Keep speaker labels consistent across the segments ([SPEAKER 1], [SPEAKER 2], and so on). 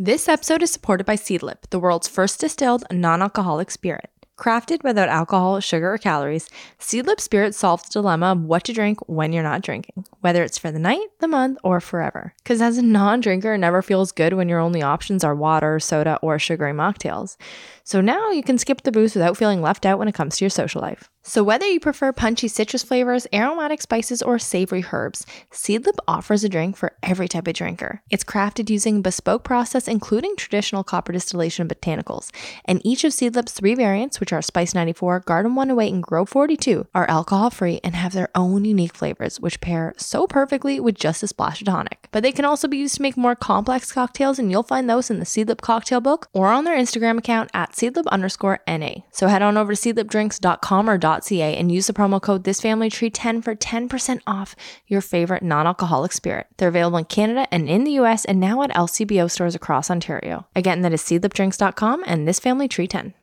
[SPEAKER 1] This episode is supported by Seedlip, the world's first distilled non alcoholic spirit. Crafted without alcohol, sugar, or calories, Seedlip Spirit solves the dilemma of what to drink when you're not drinking, whether it's for the night, the month, or forever. Because as a non drinker, it never feels good when your only options are water, soda, or sugary mocktails. So now you can skip the booze without feeling left out when it comes to your social life. So whether you prefer punchy citrus flavors, aromatic spices, or savory herbs, Seedlip offers a drink for every type of drinker. It's crafted using bespoke process including traditional copper distillation botanicals, and each of Seedlip's three variants, which are Spice 94, Garden 108, and Grove 42, are alcohol-free and have their own unique flavors, which pair so perfectly with just a splash of tonic. But they can also be used to make more complex cocktails, and you'll find those in the Seedlip cocktail book or on their Instagram account at seedlip underscore NA. So head on over to seedlipdrinks.com or .ca and use the promo code ThisFamilyTree10 for 10% off your favorite non-alcoholic spirit. They're available in Canada and in the US and now at LCBO stores across Ontario. Again, that is seedlipdrinks.com and ThisFamilyTree10.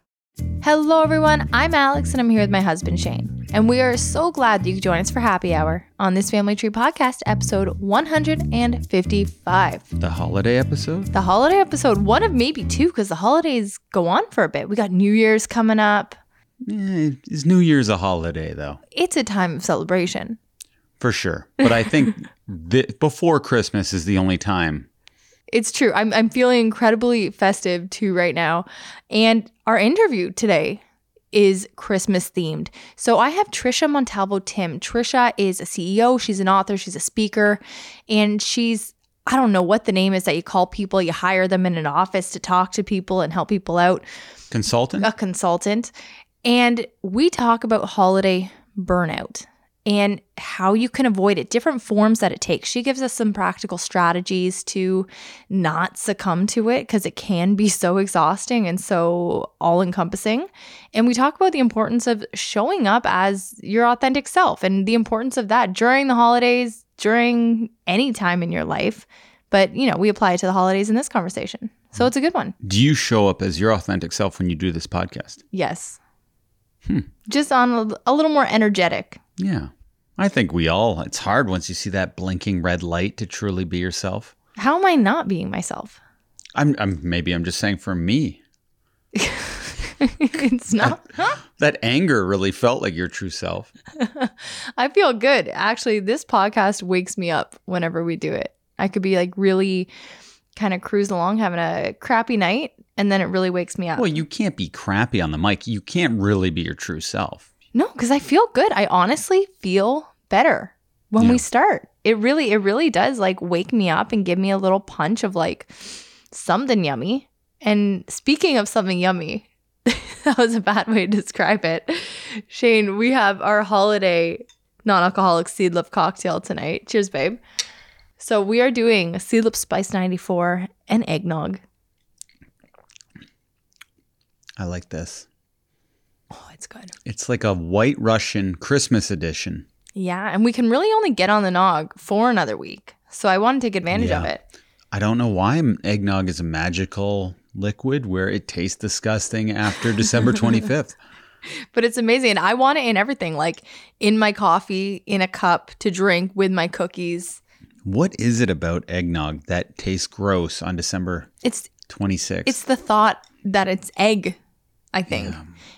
[SPEAKER 1] Hello, everyone. I'm Alex, and I'm here with my husband, Shane. And we are so glad that you could join us for Happy Hour on this Family Tree podcast, episode 155.
[SPEAKER 2] The holiday episode?
[SPEAKER 1] The holiday episode, one of maybe two, because the holidays go on for a bit. We got New Year's coming up.
[SPEAKER 2] Eh, is New Year's a holiday, though?
[SPEAKER 1] It's a time of celebration.
[SPEAKER 2] For sure. But I think th- before Christmas is the only time.
[SPEAKER 1] It's true. I'm, I'm feeling incredibly festive too right now. And our interview today is Christmas themed. So I have Tricia Montalvo Timm. Tricia is a CEO, she's an author, she's a speaker, and she's I don't know what the name is that you call people, you hire them in an office to talk to people and help people out,
[SPEAKER 2] Consultant?
[SPEAKER 1] a consultant. And we talk about holiday burnout and how you can avoid it, different forms that it takes. She gives us some practical strategies to not succumb to it because it can be so exhausting and so all encompassing. And we talk about the importance of showing up as your authentic self and the importance of that during the holidays, during any time in your life. But, you know, we apply it to the holidays in this conversation. So it's a good one.
[SPEAKER 2] Do you show up as your authentic self when you do this podcast?
[SPEAKER 1] Yes. Just on a, a little more energetic.
[SPEAKER 2] Yeah. I think we all, it's hard once you see that blinking red light to truly be yourself.
[SPEAKER 1] How am I not being myself?
[SPEAKER 2] I'm, I'm maybe I'm just saying for me,
[SPEAKER 1] it's not.
[SPEAKER 2] that anger really felt like your true self.
[SPEAKER 1] I feel good. Actually, this podcast wakes me up whenever we do it. I could be like really kind of cruise along having a crappy night and then it really wakes me up.
[SPEAKER 2] Well, you can't be crappy on the mic. You can't really be your true self.
[SPEAKER 1] No, cuz I feel good. I honestly feel better when
[SPEAKER 2] Yeah.
[SPEAKER 1] we start. It really it really does like wake me up and give me a little punch of like something yummy. And speaking of something yummy, that was a bad way to describe it. Shane, we have our holiday non-alcoholic seedlip cocktail tonight. Cheers, babe. So we are doing a seedlip spice 94 and eggnog.
[SPEAKER 2] I like this.
[SPEAKER 1] Oh, it's good.
[SPEAKER 2] It's like a white Russian Christmas edition.
[SPEAKER 1] Yeah, and we can really only get on the nog for another week. So I want to take advantage of it.
[SPEAKER 2] I don't know why eggnog is a magical liquid where it tastes disgusting after December 25th.
[SPEAKER 1] But it's amazing. And I want it in everything, like in my coffee, in a cup to drink with my cookies.
[SPEAKER 2] What is it about eggnog that tastes gross on December
[SPEAKER 1] It's
[SPEAKER 2] 26th?
[SPEAKER 1] it's the thought that it's egg, I think.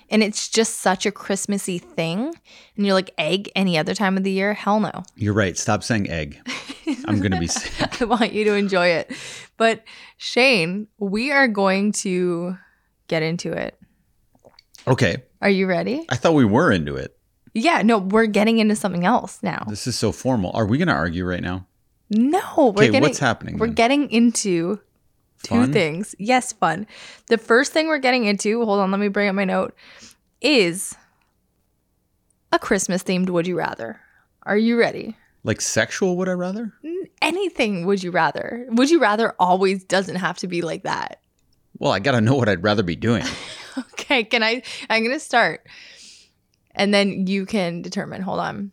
[SPEAKER 1] And it's just such a Christmassy thing. And you're like, egg any other time of the year? Hell no.
[SPEAKER 2] You're right. Stop saying egg. I'm going to be sick.
[SPEAKER 1] I want you to enjoy it. But Shane, we are going to get into it.
[SPEAKER 2] Okay.
[SPEAKER 1] Are you ready?
[SPEAKER 2] I thought we were into it.
[SPEAKER 1] Yeah, no, we're getting into something else now.
[SPEAKER 2] This is so formal. Are we going to argue right now?
[SPEAKER 1] No, we're
[SPEAKER 2] Okay,
[SPEAKER 1] getting
[SPEAKER 2] what's happening
[SPEAKER 1] We're
[SPEAKER 2] then?
[SPEAKER 1] getting into two
[SPEAKER 2] Fun?
[SPEAKER 1] things. Yes, fun. The first thing we're getting into, hold on, let me bring up my note, is a Christmas themed would you rather. Are you ready?
[SPEAKER 2] Like sexual, would I rather?
[SPEAKER 1] Anything would you rather? Would you rather always doesn't have to be like that.
[SPEAKER 2] Well, I got to know what I'd rather be doing.
[SPEAKER 1] Okay, can I I'm going to start. And then you can determine. Hold on.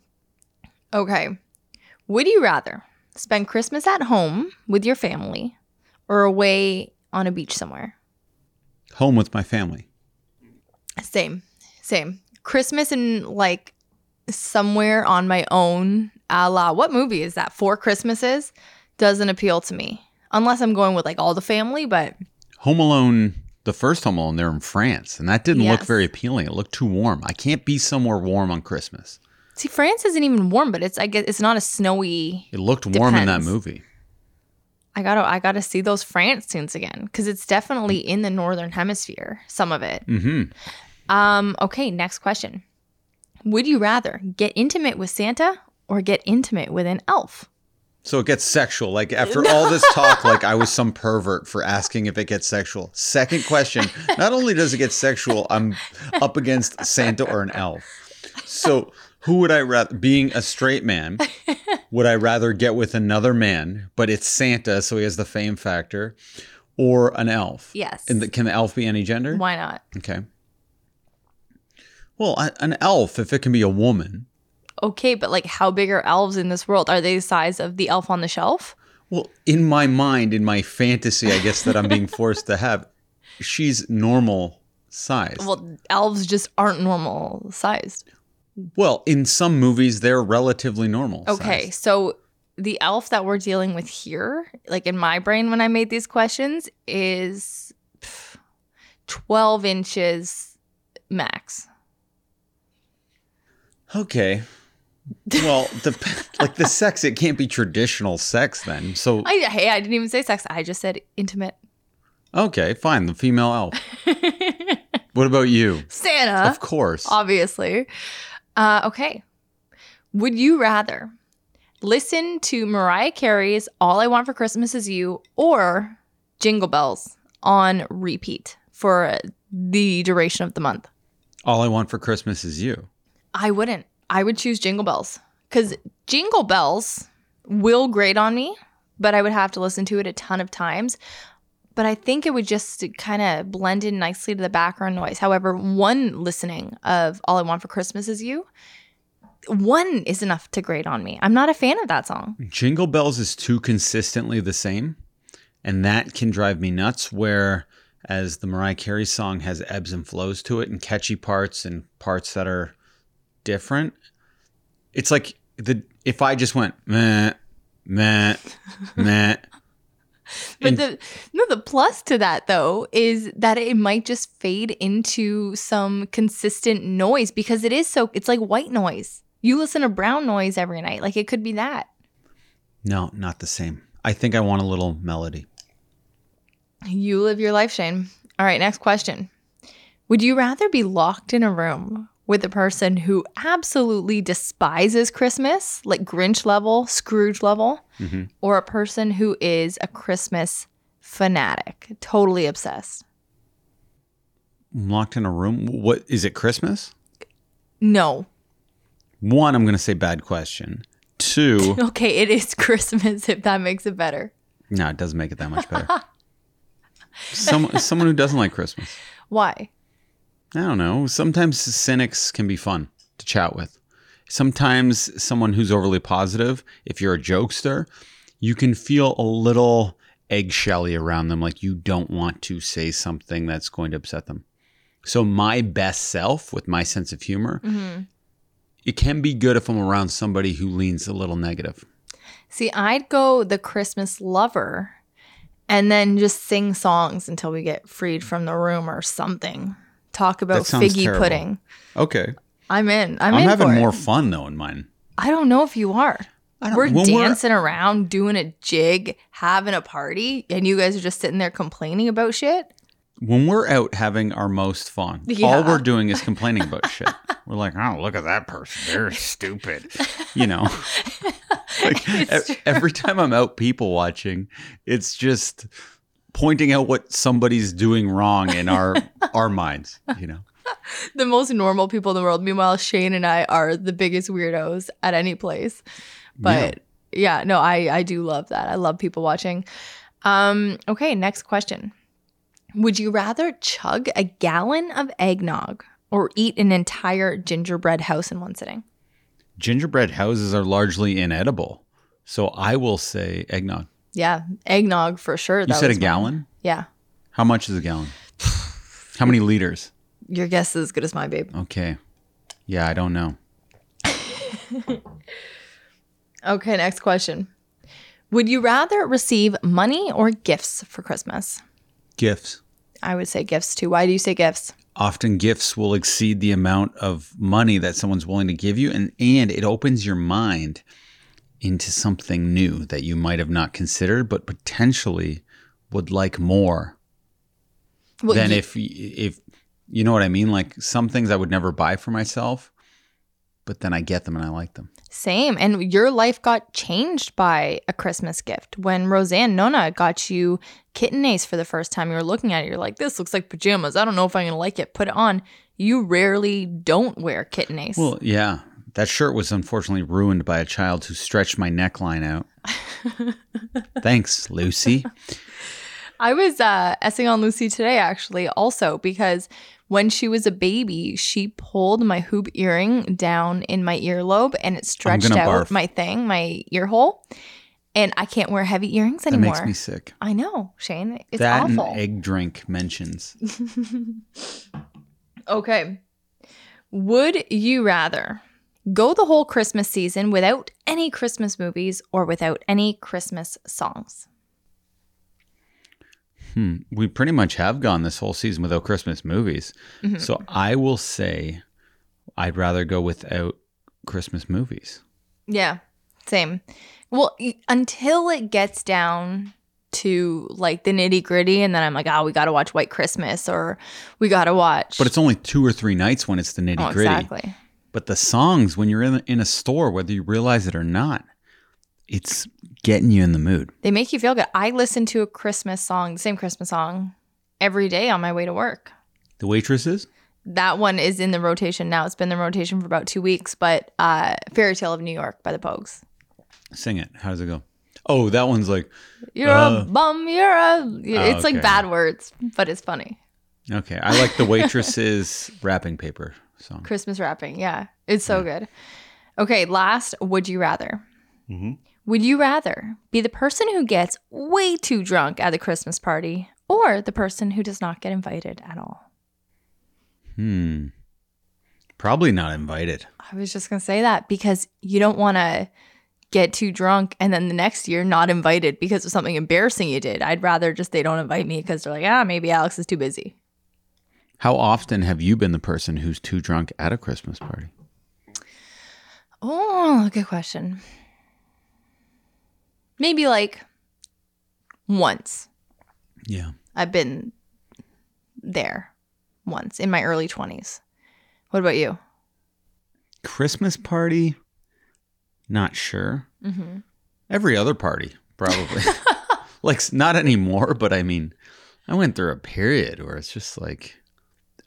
[SPEAKER 1] Okay. Would you rather spend Christmas at home with your family or away on a beach somewhere?
[SPEAKER 2] Home with my family.
[SPEAKER 1] Same. Same. Christmas in like somewhere on my own, a la what movie is that? Four Christmases doesn't appeal to me. unless I'm going with like all the family, but
[SPEAKER 2] Home Alone, the first Home Alone, they're in France, and that didn't look very appealing. It looked too warm. I can't be somewhere warm on Christmas.
[SPEAKER 1] see, France isn't even warm, but it's I guess it's not a snowy.
[SPEAKER 2] It looked warm in that movie.
[SPEAKER 1] I gotta I gotta see those France scenes again because it's definitely in the northern hemisphere. Some of it.
[SPEAKER 2] Mm-hmm.
[SPEAKER 1] Um. Okay. Next question. Would you rather get intimate with Santa or get intimate with an elf?
[SPEAKER 2] So it gets sexual. Like after all this talk, like I was some pervert for asking if it gets sexual. Second question: Not only does it get sexual, I'm up against Santa or an elf. So who would I rather? Being a straight man, would I rather get with another man, but it's Santa, so he has the fame factor, or an elf?
[SPEAKER 1] Yes.
[SPEAKER 2] And the, can the elf be any gender?
[SPEAKER 1] Why not?
[SPEAKER 2] Okay. Well, an elf, if it can be a woman.
[SPEAKER 1] Okay, but like, how big are elves in this world? Are they the size of the elf on the shelf?
[SPEAKER 2] Well, in my mind, in my fantasy, I guess that I'm being forced to have, she's normal size. Well,
[SPEAKER 1] elves just aren't normal sized.
[SPEAKER 2] In some movies, they're relatively normal.
[SPEAKER 1] Okay,
[SPEAKER 2] sized.
[SPEAKER 1] so the elf that we're dealing with here, like in my brain when I made these questions, is pff, 12 inches max.
[SPEAKER 2] Okay. Well, the like the sex, it can't be traditional sex then. So
[SPEAKER 1] I, hey, I didn't even say sex. I just said intimate.
[SPEAKER 2] okay, fine, the female elf. what about you?
[SPEAKER 1] Santa,
[SPEAKER 2] Of course.
[SPEAKER 1] obviously. Uh, okay. Would you rather listen to Mariah Carey's All I Want for Christmas Is You or Jingle Bells on repeat for the duration of the month?
[SPEAKER 2] All I want for Christmas is you.
[SPEAKER 1] I wouldn't. I would choose Jingle Bells because Jingle Bells will grate on me, but I would have to listen to it a ton of times. But I think it would just kind of blend in nicely to the background noise. However, one listening of All I Want for Christmas Is You, one is enough to grate on me. I'm not a fan of that song.
[SPEAKER 2] Jingle Bells is too consistently the same, and that can drive me nuts. Where as the Mariah Carey song has ebbs and flows to it, and catchy parts and parts that are different. It's like the if I just went meh, meh, meh.
[SPEAKER 1] But the no, the plus to that though is that it might just fade into some consistent noise because it is so it's like white noise. You listen to brown noise every night. Like it could be that.
[SPEAKER 2] no, not the same. I think I want a little melody.
[SPEAKER 1] You live your life, Shane. All right, next question. Would you rather be locked in a room with a person who absolutely despises Christmas, like Grinch level, Scrooge level,
[SPEAKER 2] Mhm.
[SPEAKER 1] or a person who is a Christmas fanatic, totally obsessed?
[SPEAKER 2] I'm locked in a room. What is it? Christmas?
[SPEAKER 1] No.
[SPEAKER 2] One, I'm going to say bad question. Two,
[SPEAKER 1] Okay, it is Christmas if that makes it better.
[SPEAKER 2] no, it doesn't make it that much better. Some, someone who doesn't like Christmas.
[SPEAKER 1] Why?
[SPEAKER 2] I don't know. Sometimes cynics can be fun to chat with. Sometimes someone who's overly positive, if you're a jokester, you can feel a little eggshelly around them, like you don't want to say something that's going to upset them. So, my best self with my sense of humor, mm-hmm. it can be good if I'm around somebody who leans a little negative.
[SPEAKER 1] See, I'd go the Christmas lover and then just sing songs until we get freed from the room or something. Talk about figgy
[SPEAKER 2] terrible.
[SPEAKER 1] pudding.
[SPEAKER 2] Okay.
[SPEAKER 1] I'm in. I'm,
[SPEAKER 2] I'm,
[SPEAKER 1] in
[SPEAKER 2] having more fun though in mine.
[SPEAKER 1] I don't know if you are. We're
[SPEAKER 2] when we're-
[SPEAKER 1] dancing around, doing a jig, having a party, and you guys are just sitting there complaining about shit.
[SPEAKER 2] when we're out having our most fun, all we're doing is complaining about shit. We're like, oh, look at that person. They're stupid. You know, like e- every time I'm out people watching, it's just pointing out what somebody's doing wrong in our our minds. You know,
[SPEAKER 1] The most normal people in the world. Meanwhile, Shane and I are the biggest weirdos at any place. But yeah, no, I I do love that. I love people watching. Um, okay, next question. Would you rather chug a gallon of eggnog or eat an entire gingerbread house in one sitting?
[SPEAKER 2] gingerbread houses are largely inedible, so I will say eggnog.
[SPEAKER 1] Yeah, eggnog for sure.
[SPEAKER 2] You said a gallon.
[SPEAKER 1] Yeah.
[SPEAKER 2] How much is a gallon? How many liters?
[SPEAKER 1] Your guess is as good as mine, babe.
[SPEAKER 2] Okay. Yeah, I don't know.
[SPEAKER 1] Okay, next question. Would you rather receive money or gifts for Christmas?
[SPEAKER 2] Gifts.
[SPEAKER 1] I would say gifts too. Why do you say gifts?
[SPEAKER 2] Often gifts will exceed the amount of money that someone's willing to give you and and it opens your mind into something new that you might have not considered but potentially would like more
[SPEAKER 1] Well,
[SPEAKER 2] than
[SPEAKER 1] you-
[SPEAKER 2] if if you know what I mean like some things I would never buy for myself but then I get them and I like them.
[SPEAKER 1] Same. And your life got changed by a Christmas gift. When Roseanne Nona got you Kit and Ace for the first time, you were looking at it, you're like, this looks like pajamas. I don't know if I'm going to like it. Put it on. You rarely don't wear Kit and Ace.
[SPEAKER 2] Well, yeah. That shirt was unfortunately ruined by a child who stretched my neckline out. Thanks, Lucy.
[SPEAKER 1] I was uh, essing on Lucy today, actually, also because when she was a baby, she pulled my hoop earring down in my earlobe and it stretched out
[SPEAKER 2] barf.
[SPEAKER 1] my thing, my ear hole. And I can't wear heavy earrings
[SPEAKER 2] That
[SPEAKER 1] anymore.
[SPEAKER 2] makes me sick.
[SPEAKER 1] I know, Shane. It's
[SPEAKER 2] that
[SPEAKER 1] awful.
[SPEAKER 2] and egg drink mentions.
[SPEAKER 1] Okay. Would you rather go the whole Christmas season without any Christmas movies or without any Christmas songs?
[SPEAKER 2] Hmm. We pretty much have gone this whole season without Christmas movies.
[SPEAKER 1] Mm-hmm.
[SPEAKER 2] So I will say I'd rather go without Christmas movies.
[SPEAKER 1] Yeah, same. Well, until it gets down to like the nitty gritty, and then I'm like, oh, we got to watch White Christmas or we got to watch.
[SPEAKER 2] But it's only two or three nights when it's the nitty
[SPEAKER 1] oh,
[SPEAKER 2] gritty.
[SPEAKER 1] exactly.
[SPEAKER 2] But the songs, when you're in, in a store, whether you realize it or not, it's getting you in the mood.
[SPEAKER 1] They make you feel good. I listen to a Christmas song, the same Christmas song, every day on my way to work.
[SPEAKER 2] The waitresses?
[SPEAKER 1] That one is in the rotation now. It's been in the rotation for about two weeks, but uh, Fairy Tale of New York by the Pogues.
[SPEAKER 2] Sing it. How does it go? Oh, that one's like,
[SPEAKER 1] You're
[SPEAKER 2] Uh.
[SPEAKER 1] a bum. You're a. It's like
[SPEAKER 2] okay.
[SPEAKER 1] bad words, but it's funny.
[SPEAKER 2] okay. I like the waitresses wrapping paper song.
[SPEAKER 1] Christmas wrapping. Yeah, it's so good. Okay, last. Would you rather?
[SPEAKER 2] Mhm.
[SPEAKER 1] Would you rather be the person who gets way too drunk at the Christmas party, or the person who does not get invited at all?
[SPEAKER 2] Hmm. Probably not invited.
[SPEAKER 1] I was just gonna say that because you don't want to get too drunk and then the next year not invited because of something embarrassing you did. I'd rather just they don't invite me because they're like, ah, maybe Alex is too busy.
[SPEAKER 2] How often have you been the person who's too drunk at a Christmas party?
[SPEAKER 1] Oh, good question. Maybe like once.
[SPEAKER 2] Yeah.
[SPEAKER 1] I've been there once in my early 20s. What about you?
[SPEAKER 2] Christmas party? Not sure.
[SPEAKER 1] Mm-hmm.
[SPEAKER 2] Every other party, probably. like, not anymore, but I mean, I went through a period where it's just like,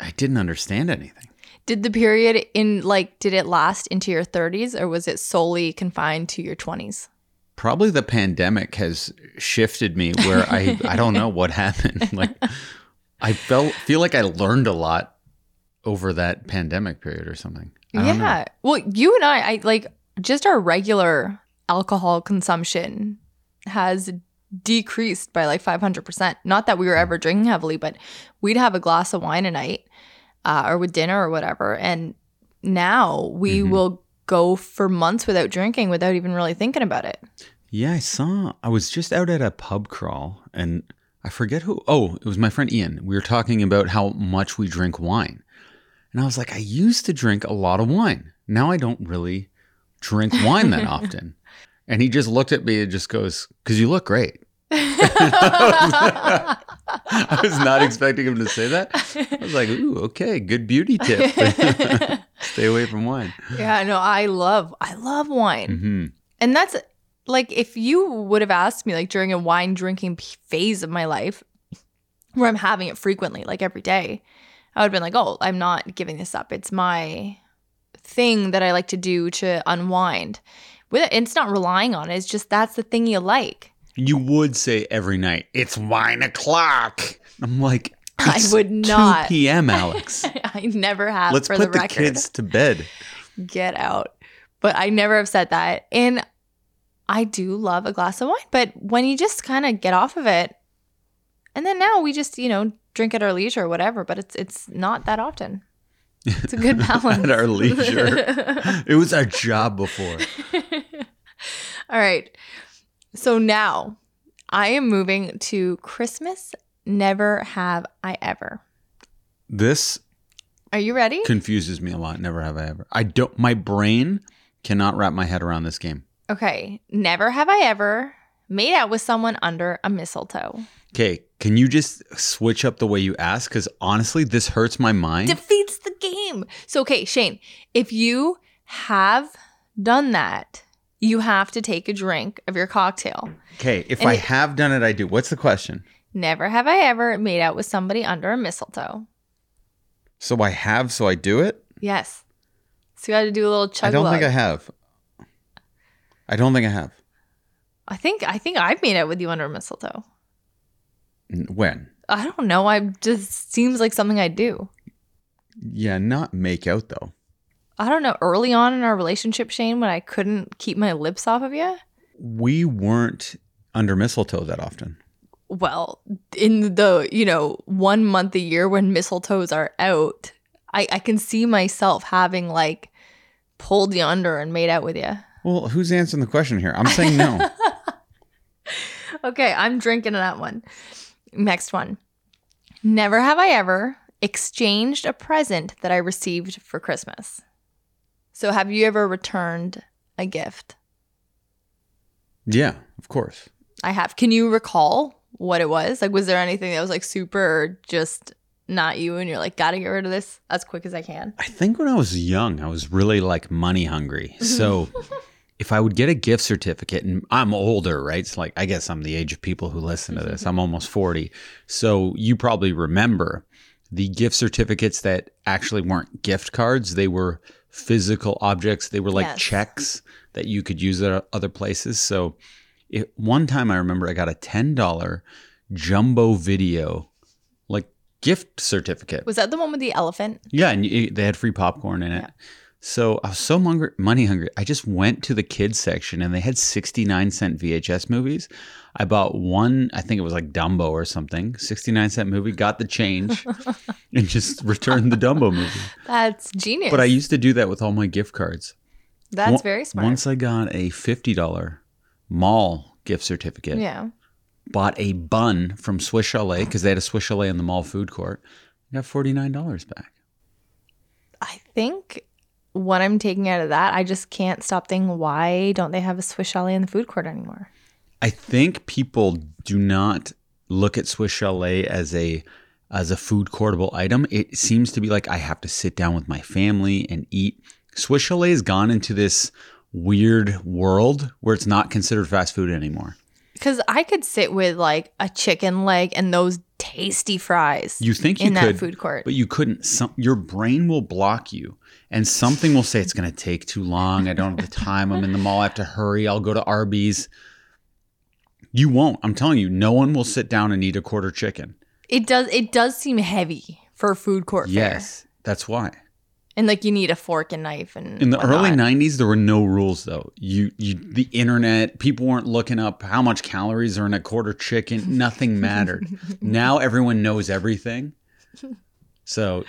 [SPEAKER 2] I didn't understand anything.
[SPEAKER 1] Did the period in like, did it last into your 30s or was it solely confined to your 20s?
[SPEAKER 2] Probably the pandemic has shifted me where I, I don't know what happened. Like, I felt, feel like I learned a lot over that pandemic period or something. Don't know.
[SPEAKER 1] Yeah. Well, you and I, I like just our regular alcohol consumption has decreased by like 500%. Not that we were ever drinking heavily, but we'd have a glass of wine a night uh, or with dinner or whatever. And now we
[SPEAKER 2] Mhm.
[SPEAKER 1] will go for months without drinking without even really thinking about it.
[SPEAKER 2] Yeah, I saw. I was just out at a pub crawl and I forget who. Oh, it was my friend Ian. We were talking about how much we drink wine. And I was like, I used to drink a lot of wine. Now I don't really drink wine that often. And he just looked at me and just goes, Because you look great. I was not expecting him to say that. I was like, Ooh, okay, good beauty tip. Stay away from wine.
[SPEAKER 1] yeah, no, I love, I love wine.
[SPEAKER 2] hmm
[SPEAKER 1] And that's like if you would have asked me like during a wine drinking phase of my life where I'm having it frequently, like every day, I would have been like, "Oh, I'm not giving this up. It's my thing that I like to do to unwind." With it, it's not relying on it. It's just that's the thing you like.
[SPEAKER 2] You would say every night, it's wine o'clock. I'm like,
[SPEAKER 1] I would not.
[SPEAKER 2] 2 p.m., Alex.
[SPEAKER 1] I never have
[SPEAKER 2] Let's
[SPEAKER 1] for
[SPEAKER 2] put
[SPEAKER 1] the
[SPEAKER 2] the,
[SPEAKER 1] record.
[SPEAKER 2] kids to bed.
[SPEAKER 1] Get out. But I never have said that. And I do love a glass of wine, but when you just kind of get off of it, and then now we just, you know, drink at our leisure or whatever, but it's it's not that often. It's a good balance.
[SPEAKER 2] At our leisure. It was our job before.
[SPEAKER 1] All right. So now I am moving to Christmas. Never have I ever.
[SPEAKER 2] This
[SPEAKER 1] Are you ready?
[SPEAKER 2] confuses me a lot. Never have I ever. I don't. My brain cannot wrap my head around this game.
[SPEAKER 1] Okay. Never have I ever made out with someone under a mistletoe.
[SPEAKER 2] Okay, can you just switch up the way you ask? Because honestly, this hurts my mind.
[SPEAKER 1] Defeats the game. So, okay, Shane, if you have done that, you have to take a drink of your cocktail.
[SPEAKER 2] Okay, if
[SPEAKER 1] And
[SPEAKER 2] I
[SPEAKER 1] it-
[SPEAKER 2] have done it, I do. What's the question?
[SPEAKER 1] Never have I ever made out with somebody under a mistletoe.
[SPEAKER 2] So I have, so I do it.
[SPEAKER 1] Yes. So you got to do a little chug
[SPEAKER 2] I don't think I have. I don't think I have.
[SPEAKER 1] I think I think I've made out with you under a mistletoe.
[SPEAKER 2] When?
[SPEAKER 1] I don't know. I just seems like something I do.
[SPEAKER 2] Yeah, not make out though.
[SPEAKER 1] I don't know. Early on in our relationship, Shane, when I couldn't keep my lips off of you,
[SPEAKER 2] We weren't under mistletoe that often.
[SPEAKER 1] well, in the you know one month a year when mistletoes are out, I I can see myself having like pulled you under and made out with you.
[SPEAKER 2] Well, who's answering the question here? I'm saying no.
[SPEAKER 1] Okay, I'm drinking that one. Next one. Never have I ever exchanged a present that I received for Christmas. So, have you ever returned a gift?
[SPEAKER 2] yeah, of course.
[SPEAKER 1] I have. Can you recall what it was? Like, was there anything that was like super just not you and you're like, gotta get rid of this as quick as I can?
[SPEAKER 2] I think when I was young, I was really like money hungry. So if I would get a gift certificate, and I'm older, right? It's like, I guess I'm the age of people who listen to this. Mm-hmm. I'm almost 40. So you probably remember the gift certificates that actually weren't gift cards, they were physical objects. They were like
[SPEAKER 1] Yes.
[SPEAKER 2] checks that you could use at other places. So it, one time I remember I got a $10 jumbo video, like gift certificate.
[SPEAKER 1] Was that the one with the elephant?
[SPEAKER 2] Yeah, and you, they had free popcorn in it.
[SPEAKER 1] Yeah.
[SPEAKER 2] So I was so hungry, money hungry. I just went to the kids section and they had 69 cent VHS movies. I bought one, I think it was like Dumbo or something, 69 cent movie, got the change and just returned the Dumbo movie.
[SPEAKER 1] That's genius.
[SPEAKER 2] But I used to do that with all my gift cards.
[SPEAKER 1] That's
[SPEAKER 2] One-
[SPEAKER 1] very smart.
[SPEAKER 2] Once I got a $50 mall gift certificate,
[SPEAKER 1] yeah.
[SPEAKER 2] bought a bun from Swiss Chalet because they had a Swiss Chalet in the mall food court. I got $49 back.
[SPEAKER 1] I think what I'm taking out of that, I just can't stop thinking, why don't they have a Swiss chalet in the food court anymore?
[SPEAKER 2] I think people do not look at Swiss Chalet as a as a food courtable item. It seems to be like I have to sit down with my family and eat. Swiss Chalet has gone into this weird world where it's not considered fast food anymore.
[SPEAKER 1] Because I could sit with like a chicken leg and those tasty fries
[SPEAKER 2] You think you
[SPEAKER 1] in
[SPEAKER 2] could,
[SPEAKER 1] that food court.
[SPEAKER 2] but you couldn't. Some, your brain will block you, and something will say it's going to take too long. I don't have the time. I'm in the mall. I have to hurry. I'll go to Arby's. You won't. I'm telling you, no one will sit down and eat a quarter chicken.
[SPEAKER 1] it does it does seem heavy for a food court fare.
[SPEAKER 2] Yes, that's why.
[SPEAKER 1] And like you need a fork and knife and
[SPEAKER 2] In the early '90s, there were no rules though. You, you, the internet, people weren't looking up how much calories are in a quarter chicken. Nothing mattered. now everyone knows everything, so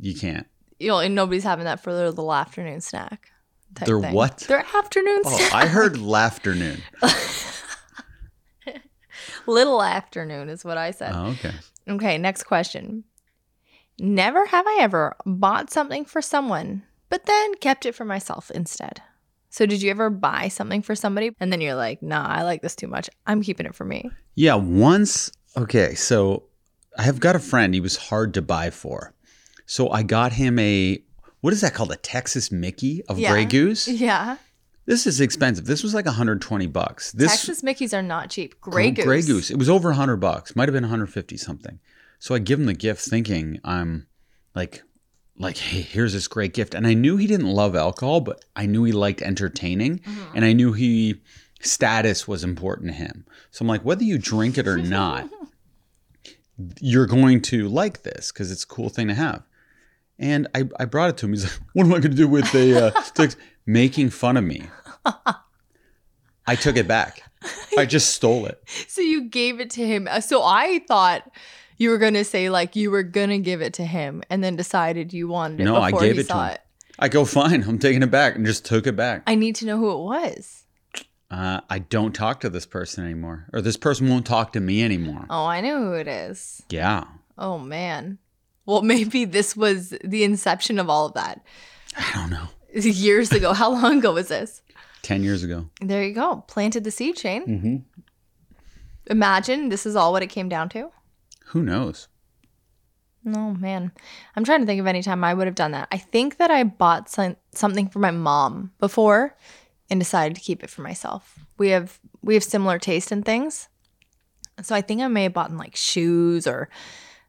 [SPEAKER 2] you can't.
[SPEAKER 1] You know, and nobody's having that for their little afternoon snack.
[SPEAKER 2] Their
[SPEAKER 1] thing.
[SPEAKER 2] what?
[SPEAKER 1] Their afternoon
[SPEAKER 2] Oh,
[SPEAKER 1] snack.
[SPEAKER 2] I heard laughternoon.
[SPEAKER 1] Little afternoon is what I said.
[SPEAKER 2] Oh, okay.
[SPEAKER 1] Okay, next question. Never have I ever bought something for someone, but then kept it for myself instead. So, did you ever buy something for somebody and then you're like, nah, I like this too much. I'm keeping it for me?
[SPEAKER 2] Yeah, once. Okay, so I have got a friend. He was hard to buy for, so I got him a what is that called? A Texas Mickey of
[SPEAKER 1] Yeah.
[SPEAKER 2] Grey Goose.
[SPEAKER 1] Yeah.
[SPEAKER 2] This is expensive. This was like 120 bucks. This
[SPEAKER 1] Texas Mickeys are not cheap. Grey Goose.
[SPEAKER 2] Grey Goose. It was over 100 bucks. Might have been 150 something. So I give him the gift thinking I'm like like hey, here's this great gift. And I knew he didn't love alcohol, but I knew he liked entertaining
[SPEAKER 1] Mm-hmm.
[SPEAKER 2] and I knew he status was important to him. So I'm like whether you drink it or not, you're going to like this cuz it's a cool thing to have. And I, I brought it to him. He's like, "What am I going to do with the uh, sticks?" Making fun of me. I took it back. I just stole it.
[SPEAKER 1] So, you gave it to him. Uh, So, I thought you were going to say, like, you were going to give it to him and then decided you wanted it
[SPEAKER 2] No, I
[SPEAKER 1] before
[SPEAKER 2] gave
[SPEAKER 1] he
[SPEAKER 2] it to
[SPEAKER 1] saw
[SPEAKER 2] him.
[SPEAKER 1] it.
[SPEAKER 2] I go, fine, I'm taking it back, and just took it back.
[SPEAKER 1] I need to know who it was.
[SPEAKER 2] Uh, I don't talk to this person anymore, or this person won't talk to me anymore.
[SPEAKER 1] Oh, I know who it is.
[SPEAKER 2] Yeah.
[SPEAKER 1] Oh man. Well, maybe this was the inception of all of that.
[SPEAKER 2] I don't know.
[SPEAKER 1] Years ago. How long ago was this?
[SPEAKER 2] 10 years ago.
[SPEAKER 1] There you go. Planted the seed, Shane.
[SPEAKER 2] Mm-hmm.
[SPEAKER 1] Imagine this is all what it came down to.
[SPEAKER 2] Who knows?
[SPEAKER 1] Oh man, I'm trying to think of any time I would have done that. I think that I bought some, something for my mom before and decided to keep it for myself. We have we have similar taste in things, so I think I may have bought like shoes or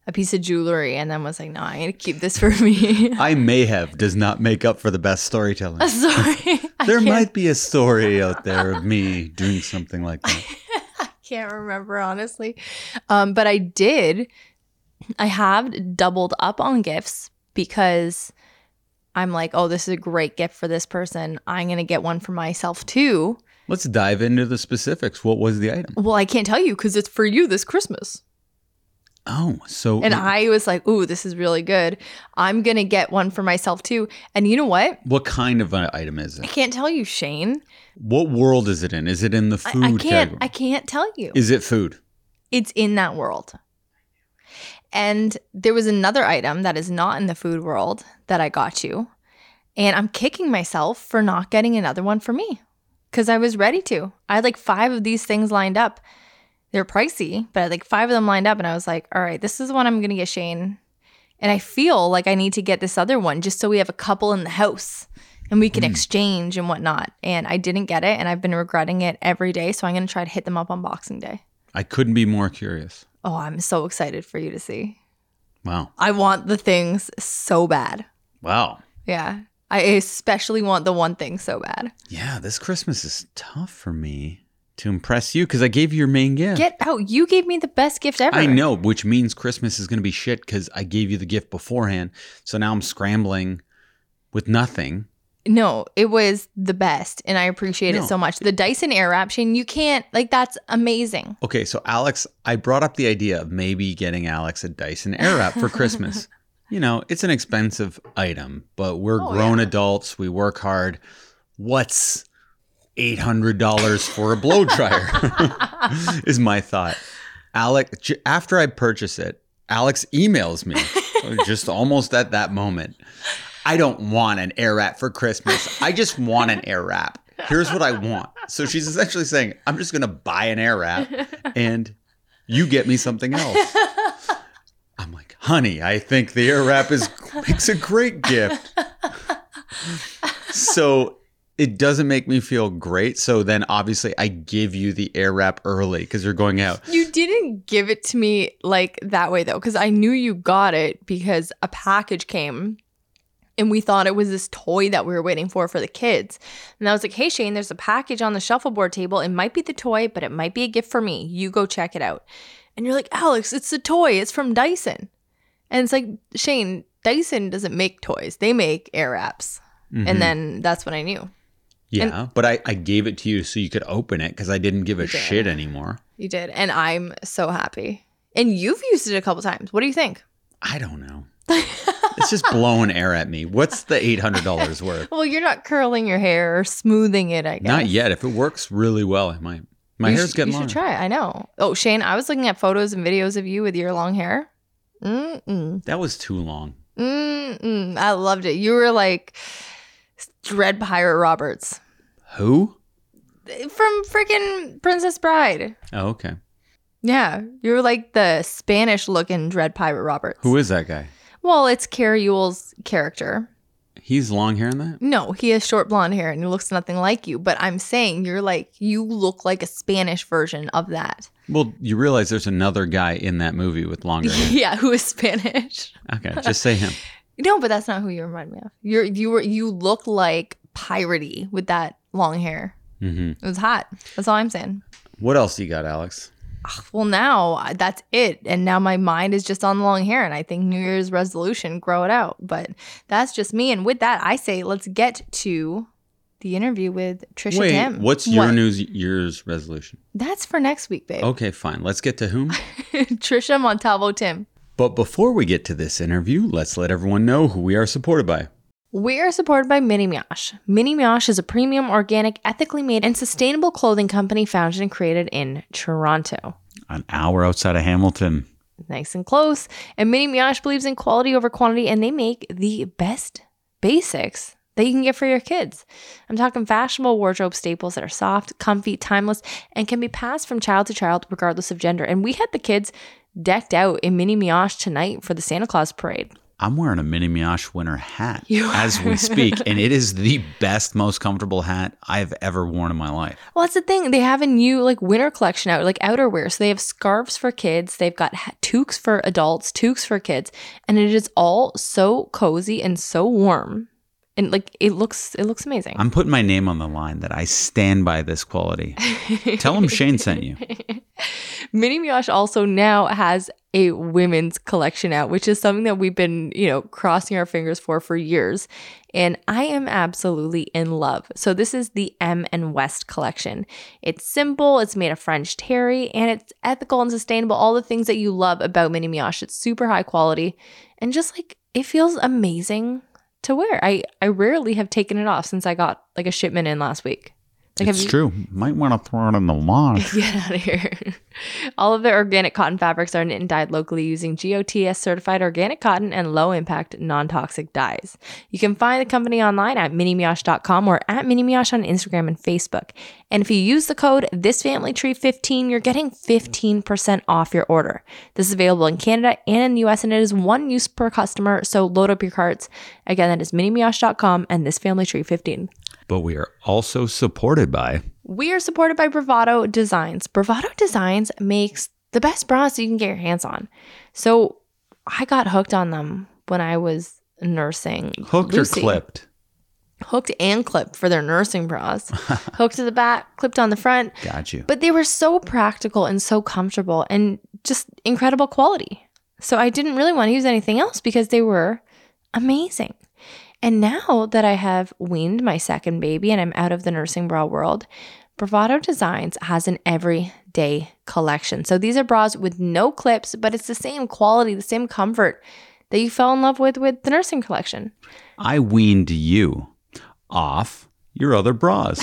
[SPEAKER 1] a piece of jewelry, and then was like, no, I need to keep this for me.
[SPEAKER 2] I may have does not make up for the best storytelling.
[SPEAKER 1] Sorry,
[SPEAKER 2] There might be a story out there of me doing something like that.
[SPEAKER 1] I can't remember honestly. Um, but I did. I have doubled up on gifts because I'm like, oh, this is a great gift for this person. I'm gonna get one for myself too.
[SPEAKER 2] Let's dive into the specifics. What was the item?
[SPEAKER 1] Well, I can't tell you because it's for you this Christmas.
[SPEAKER 2] Oh, so
[SPEAKER 1] And I was like, ooh, this is really good. I'm gonna get one for myself too. And you know what?
[SPEAKER 2] what kind of an item is it?
[SPEAKER 1] I can't tell you, Shane.
[SPEAKER 2] What world is it in? Is it in the
[SPEAKER 1] I,
[SPEAKER 2] food
[SPEAKER 1] I can't.
[SPEAKER 2] category?
[SPEAKER 1] I can't tell you.
[SPEAKER 2] is it food?
[SPEAKER 1] it's in that world. And there was another item that is not in the food world that I got you. And I'm kicking myself for not getting another one for me because I was ready to. I had like five of these things lined up. They're pricey, but I had like five of them lined up. And I was like, all right, this is the one I'm going to get Shane. And I feel like I need to get this other one just so we have a couple in the house and we can mm. exchange and whatnot. And I didn't get it. And I've been regretting it every day. So I'm going to try to hit them up on Boxing Day.
[SPEAKER 2] I couldn't be more curious.
[SPEAKER 1] Oh, I'm so excited for you to see.
[SPEAKER 2] Wow.
[SPEAKER 1] I want the things so bad.
[SPEAKER 2] Wow.
[SPEAKER 1] Yeah. I especially want the one thing so bad.
[SPEAKER 2] Yeah, this Christmas is tough for me to impress you because I gave you your main gift.
[SPEAKER 1] Get out. You gave me the best gift ever.
[SPEAKER 2] I know, which means Christmas is going to be shit because I gave you the gift beforehand. So now I'm scrambling with nothing.
[SPEAKER 1] No, it was the best. And I appreciate
[SPEAKER 2] No.
[SPEAKER 1] it so much. The Dyson Airwrap, Shane, you can't, like, that's amazing.
[SPEAKER 2] Okay, so Alex, I brought up the idea of maybe getting Alex a Dyson Airwrap for Christmas. you know, it's an expensive item, but we're
[SPEAKER 1] Oh,
[SPEAKER 2] grown
[SPEAKER 1] yeah.
[SPEAKER 2] adults. We work hard. What's eight hundred dollars for a blow dryer? is my thought. Alex, after I purchase it, Alex emails me just almost at that moment. I don't want an air wrap for Christmas. I just want an air wrap. Here's what I want. So she's essentially saying, I'm just going to buy an air wrap and you get me something else. I'm like, honey, I think the air wrap is makes a great gift. so it doesn't make me feel great. So then obviously I give you the air wrap early because you're going out.
[SPEAKER 1] You didn't give it to me like that way, though, because I knew you got it because a package came and we thought it was this toy that we were waiting for for the kids. And I was like, hey, Shane, there's a package on the shuffleboard table. It might be the toy, but it might be a gift for me. You go check it out. And you're like, Alex, it's the toy. It's from Dyson. And it's like, Shane, Dyson doesn't make toys, they make air wraps.
[SPEAKER 2] Mhm.
[SPEAKER 1] And then that's when I knew.
[SPEAKER 2] Yeah, but I, I gave it to you so you could open it because I didn't give a shit anymore.
[SPEAKER 1] You did. And I'm so happy. And you've used it a couple times. What do you think?
[SPEAKER 2] I don't know. it's just blowing air at me. What's the eight hundred dollars worth?
[SPEAKER 1] Well, you're not curling your hair or smoothing it, I guess.
[SPEAKER 2] Not yet. If it works really well, I might. My
[SPEAKER 1] you
[SPEAKER 2] hair's
[SPEAKER 1] should,
[SPEAKER 2] getting
[SPEAKER 1] You
[SPEAKER 2] longer.
[SPEAKER 1] should try. I know. Oh, Shane, I was looking at photos and videos of you with your long hair. Mm-mm.
[SPEAKER 2] That was too long.
[SPEAKER 1] Mm-mm. I loved it. You were like Dread Pirate Roberts
[SPEAKER 2] Who?
[SPEAKER 1] from freaking Princess Bride.
[SPEAKER 2] Oh, okay.
[SPEAKER 1] Yeah, you're like the Spanish looking Dread Pirate Roberts.
[SPEAKER 2] Who is that guy?
[SPEAKER 1] Well, it's Cary Elwes's character.
[SPEAKER 2] He's long hair in that.
[SPEAKER 1] No, he has short blonde hair and he looks nothing like you. But I'm saying you're like, you look like a Spanish version of that.
[SPEAKER 2] Well, you realize there's another guy in that movie with longer hair.
[SPEAKER 1] yeah, who is Spanish.
[SPEAKER 2] Okay, just say him.
[SPEAKER 1] No, but that's not who you remind me of. You're you were you look like piratey with that long hair.
[SPEAKER 2] hmm
[SPEAKER 1] It was hot. That's all I'm saying.
[SPEAKER 2] What else you got, Alex?
[SPEAKER 1] Well, now uh, that's it, and now my mind is just on long hair, and I think New Year's resolution grow it out. But that's just me. And with that, I say let's get to the interview with Tricia
[SPEAKER 2] Wait,
[SPEAKER 1] Timm.
[SPEAKER 2] what's your
[SPEAKER 1] What?
[SPEAKER 2] New Year's resolution?
[SPEAKER 1] That's for next week, babe.
[SPEAKER 2] Okay, fine. Let's get to whom.
[SPEAKER 1] Tricia Montalvo Timm.
[SPEAKER 2] But before we get to this interview, let's let everyone know who we are supported by.
[SPEAKER 1] We are supported by Mini Mioche. Mini Mioche is a premium, organic, ethically made, and sustainable clothing company founded and created in Toronto.
[SPEAKER 2] An hour outside of Hamilton.
[SPEAKER 1] Nice and close. And Mini Mioche believes in quality over quantity, and they make the best basics that you can get for your kids. I'm talking fashionable wardrobe staples that are soft, comfy, timeless, and can be passed from child to child regardless of gender. And we had the kids decked out in Mini Mioche tonight for the Santa Claus parade.
[SPEAKER 2] I'm wearing a Mini Mioche winter hat as we speak, and it is the best, most comfortable hat I've ever worn in my life.
[SPEAKER 1] Well, that's the thing. They have a new like winter collection out, like outerwear. So they have scarves for kids. They've got ha- toques for adults, toques for kids, and it is all so cozy and so warm, and like it looks, it looks amazing.
[SPEAKER 2] I'm putting my name on the line that I stand by this quality. Tell them Shane sent you.
[SPEAKER 1] Mini Mioche also now has a women's collection out, which is something that we've been, you know, crossing our fingers for for years. And I am absolutely in love. So this is the M and West collection. It's simple, it's made of French terry, and it's ethical and sustainable. All the things that you love about Mini Mioche. It's super high quality and just like it feels amazing to wear. I I rarely have taken it off since I got like a shipment in last week. Like,
[SPEAKER 2] it's
[SPEAKER 1] you-
[SPEAKER 2] true. Might want to throw it in the wash.
[SPEAKER 1] Get out of here. All of their organic cotton fabrics are knit and dyed locally using GOTS certified organic cotton and low impact non toxic dyes. You can find the company online at minimioche.com or at minimioche on Instagram and Facebook. And if you use the code thisfamilytree15, you're getting 15% off your order. This is available in Canada and in the US, and it is one use per customer. So load up your carts. Again, that is minimioche.com and thisfamilytree15.
[SPEAKER 2] But we are also supported by
[SPEAKER 1] We are supported by Bravado Designs. Bravado Designs makes the best bras you can get your hands on. So I got hooked on them when I was nursing.
[SPEAKER 2] hooked
[SPEAKER 1] Lucy.
[SPEAKER 2] or clipped.
[SPEAKER 1] Hooked and clipped for their nursing bras. hooked to the back, clipped on the front.
[SPEAKER 2] Got you.
[SPEAKER 1] But they were so practical and so comfortable and just incredible quality. So I didn't really want to use anything else because they were amazing. And now that I have weaned my second baby and I'm out of the nursing bra world, Bravado Designs has an everyday collection. So these are bras with no clips, but it's the same quality, the same comfort that you fell in love with with the nursing collection.
[SPEAKER 2] I weaned you off your other bras.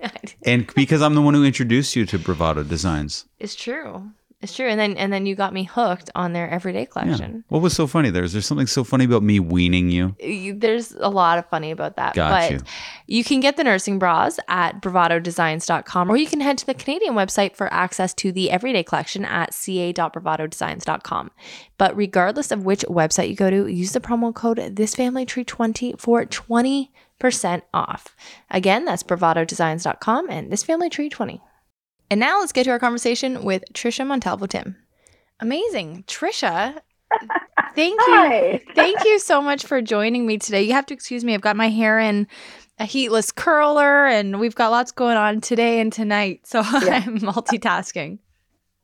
[SPEAKER 2] and because I'm the one who introduced you to Bravado Designs.
[SPEAKER 1] It's true. It's true. And then and then you got me hooked on their everyday
[SPEAKER 2] Yeah.
[SPEAKER 1] collection.
[SPEAKER 2] What was so funny there? Is there something so funny about me weaning you?
[SPEAKER 1] You- There's a lot of funny about that.
[SPEAKER 2] Got
[SPEAKER 1] but
[SPEAKER 2] you.
[SPEAKER 1] you can get the nursing bras at bravadodesigns.com or you can head to the Canadian website for access to the everyday collection at ca.bravadodesigns.com. But regardless of which website you go to, use the promo code thisfamilytree20 for 20% off. Again, that's bravadodesigns.com and thisfamilytree20. And now let's get to our conversation with Tricia Montalvo Timm. Amazing. Tricia, thank you. Thank you so much for joining me today. You have to excuse me. I've got my hair in a heatless curler and we've got lots going on today and tonight. So
[SPEAKER 3] Yeah.
[SPEAKER 1] I'm multitasking.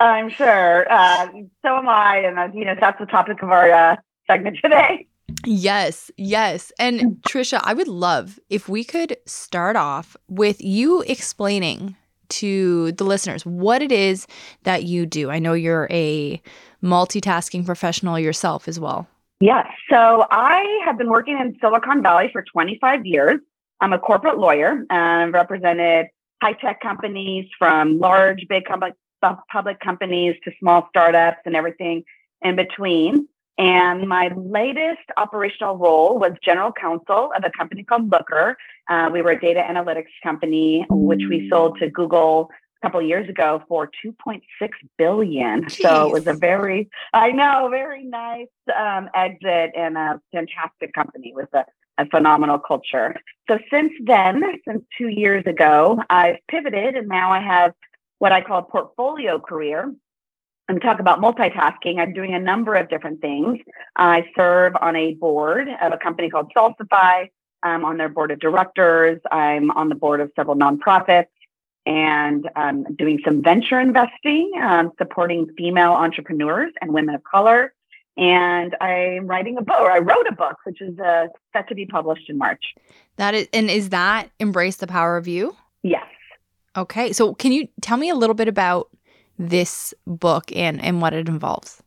[SPEAKER 3] I'm sure. Uh, so am I, and uh, you know that's the topic of our uh, segment today.
[SPEAKER 1] Yes, yes. And Tricia, I would love if we could start off with you explaining to the listeners what it is that you do. I know you're a multitasking professional yourself as well.
[SPEAKER 3] Yes. So I have been working in Silicon Valley for 25 years. I'm a corporate lawyer and I've represented high tech companies from large, big public, public companies to small startups and everything in between. And my latest operational role was general counsel of a company called Looker. Uh, we were a data analytics company, which we sold to Google a couple of years ago for 2.6 billion. So it was a very, I know, very nice um, exit and a fantastic company with a, a phenomenal culture. So since then, since two years ago, I've pivoted and now I have what I call a portfolio career. And talk about multitasking. I'm doing a number of different things. I serve on a board of a company called Salsify. I'm on their board of directors. I'm on the board of several nonprofits and um, doing some venture investing, um, supporting female entrepreneurs and women of color. And I'm writing a book, or I wrote a book, which is uh, set to be published in March.
[SPEAKER 1] That is and is that embrace the power of you?
[SPEAKER 3] Yes.
[SPEAKER 1] Okay. So can you tell me a little bit about this book and and what it involves?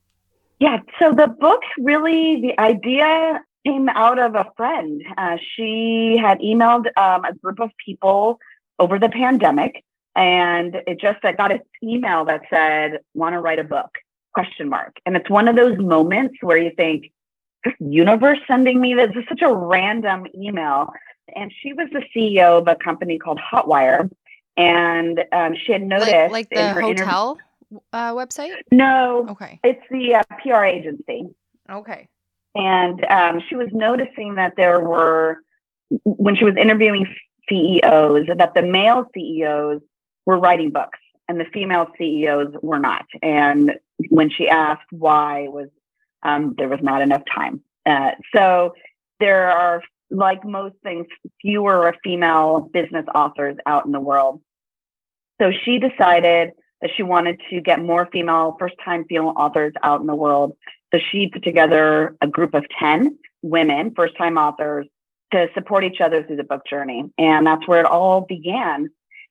[SPEAKER 3] Yeah. So the book really, the idea came out of a friend. Uh, she had emailed um, a group of people over the pandemic, and it just I got an email that said, "Want to write a book?" Question mark. And it's one of those moments where you think, universe sending me this? this is such a random email. And she was the CEO of a company called Hotwire, and um, she had noticed
[SPEAKER 1] like, like the hotel uh, website.
[SPEAKER 3] No,
[SPEAKER 1] okay,
[SPEAKER 3] it's the uh, PR agency.
[SPEAKER 1] Okay,
[SPEAKER 3] and um, she was noticing that there were when she was interviewing CEOs that the male CEOs were writing books and the female CEOs were not. And when she asked why, was um, there was not enough time. Uh, so there are, like most things, fewer female business authors out in the world. So she decided that she wanted to get more female, first time female authors out in the world. So she put together a group of 10 women, first time authors, to support each other through the book journey. And that's where it all began.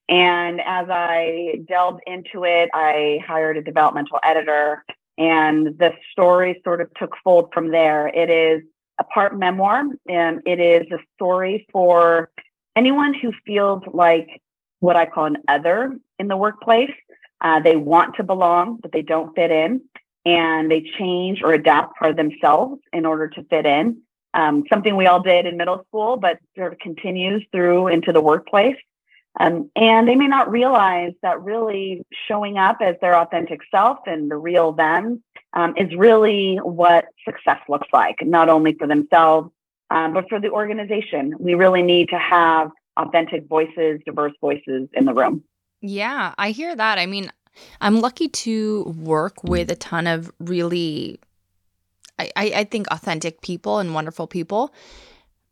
[SPEAKER 3] And as I delved into it, I hired a developmental editor, and the story sort of took fold from there. It is a part memoir, and it is a story for anyone who feels like what I call an other in the workplace. Uh, they want to belong, but they don't fit in, and they change or adapt for themselves in order to fit in. Um, something we all did in middle school, but sort of continues through into the workplace. Um, and they may not realize that really showing up as their authentic self and the real them um, is really what success looks like, not only for themselves, um, but for the organization. We really need to have authentic voices, diverse voices in the room.
[SPEAKER 1] Yeah, I hear that. I mean, I'm lucky to work with a ton of really, I, I think, authentic people and wonderful people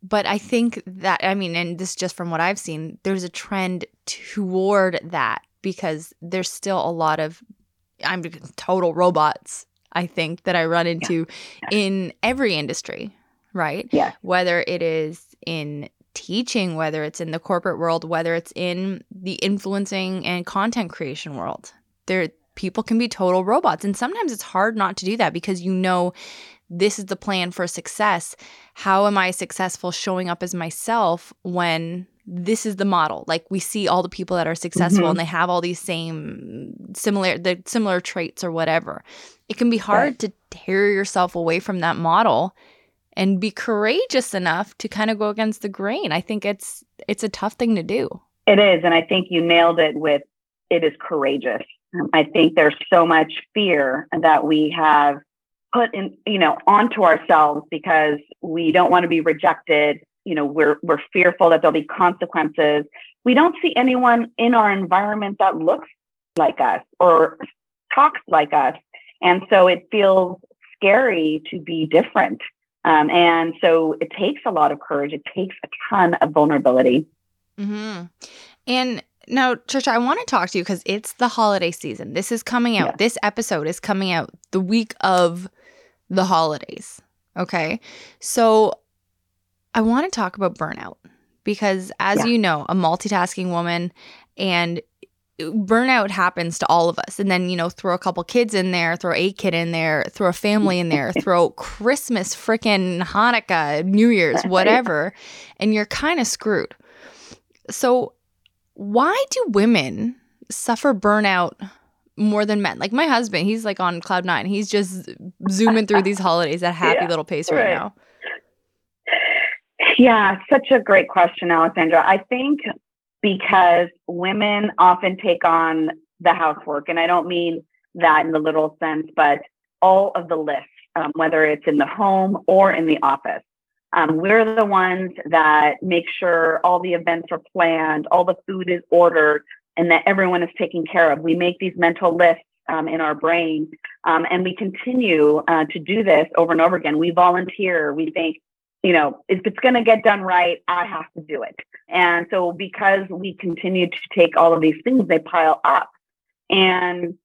[SPEAKER 1] but I think that I mean, and this just from what I've seen, there's a trend toward that because there's still a lot of I'm total robots. I think that I run into yeah. Yeah. in every industry, right?
[SPEAKER 3] Yeah.
[SPEAKER 1] Whether it is in teaching, whether it's in the corporate world, whether it's in the influencing and content creation world, there people can be total robots, and sometimes it's hard not to do that because you know this is the plan for success. How am I successful showing up as myself when this is the model? Like we see all the people that are successful mm-hmm. and they have all these same similar the similar traits or whatever. It can be hard right. to tear yourself away from that model and be courageous enough to kind of go against the grain. I think it's it's a tough thing to do.
[SPEAKER 3] It is, and I think you nailed it with it is courageous. I think there's so much fear that we have put in, you know, onto ourselves because we don't want to be rejected. You know, we're we're fearful that there'll be consequences. We don't see anyone in our environment that looks like us or talks like us, and so it feels scary to be different. Um, and so it takes a lot of courage. It takes a ton of vulnerability.
[SPEAKER 1] Mm-hmm. And now, Tricia, I want to talk to you because it's the holiday season. This is coming out. Yeah. This episode is coming out the week of the holidays. Okay. So I want to talk about burnout because, as yeah. you know, a multitasking woman and uh, burnout happens to all of us. And then, you know, throw a couple kids in there, throw a kid in there, throw a family in there, throw Christmas, freaking Hanukkah, New Year's, whatever, and you're kind of screwed. So, why do women suffer burnout more than men. Like my husband, he's like on cloud nine. He's just zooming through these holidays at happy yeah, little pace right, right now.
[SPEAKER 3] Yeah, such a great question, Alexandra. I think because women often take on the housework, and I don't mean that in the literal sense, but all of the lists, um, whether it's in the home or in the office. Um, we're the ones that make sure all the events are planned, all the food is ordered, and that everyone is taken care of. We make these mental lists um, in our brain, um, and we continue uh, to do this over and over again. We volunteer. We think, you know, if it's going to get done right, I have to do it. And so, because we continue to take all of these things, they pile up. And,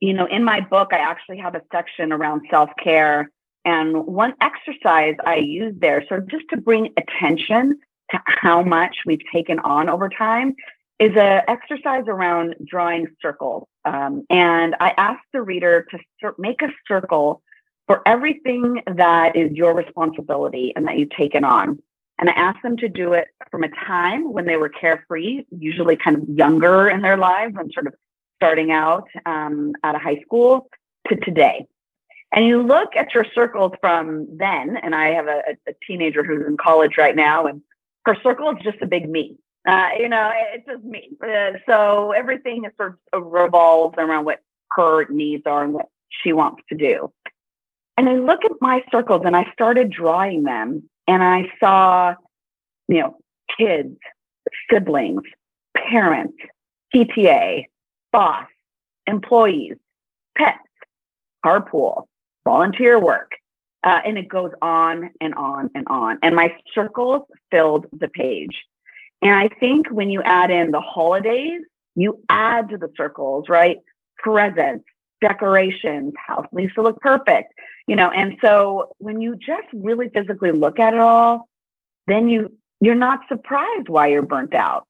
[SPEAKER 3] you know, in my book, I actually have a section around self care. And one exercise I use there, sort of just to bring attention to how much we've taken on over time, is an exercise around drawing circles. Um, and I asked the reader to make a circle for everything that is your responsibility and that you've taken on. And I asked them to do it from a time when they were carefree, usually kind of younger in their lives and sort of starting out um, out of high school to today. And you look at your circles from then, and I have a, a teenager who's in college right now, and her circle is just a big me. Uh, you know, it's just me. Uh, so everything is sort of revolves around what her needs are and what she wants to do. And I look at my circles and I started drawing them and I saw, you know, kids, siblings, parents, PTA, boss, employees, pets, carpool, volunteer work. Uh, and it goes on and on and on. And my circles filled the page. And I think when you add in the holidays, you add to the circles, right? Presents, decorations, house needs to look perfect, you know. And so when you just really physically look at it all, then you you're not surprised why you're burnt out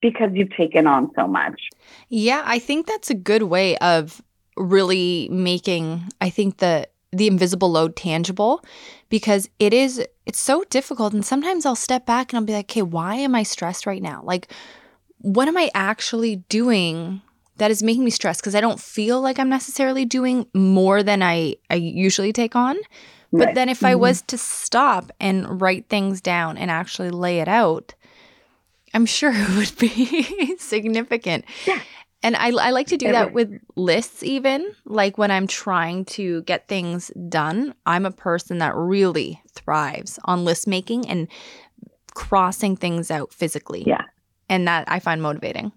[SPEAKER 3] because you've taken on so much.
[SPEAKER 1] Yeah, I think that's a good way of really making I think the the invisible load tangible because it is it's so difficult and sometimes I'll step back and I'll be like, "Okay, why am I stressed right now? Like what am I actually doing that is making me stressed because I don't feel like I'm necessarily doing more than I I usually take on." But right. then if mm-hmm. I was to stop and write things down and actually lay it out, I'm sure it would be significant.
[SPEAKER 3] Yeah.
[SPEAKER 1] And I, I like to do that with lists, even like when I'm trying to get things done. I'm a person that really thrives on list making and crossing things out physically.
[SPEAKER 3] Yeah.
[SPEAKER 1] And that I find motivating.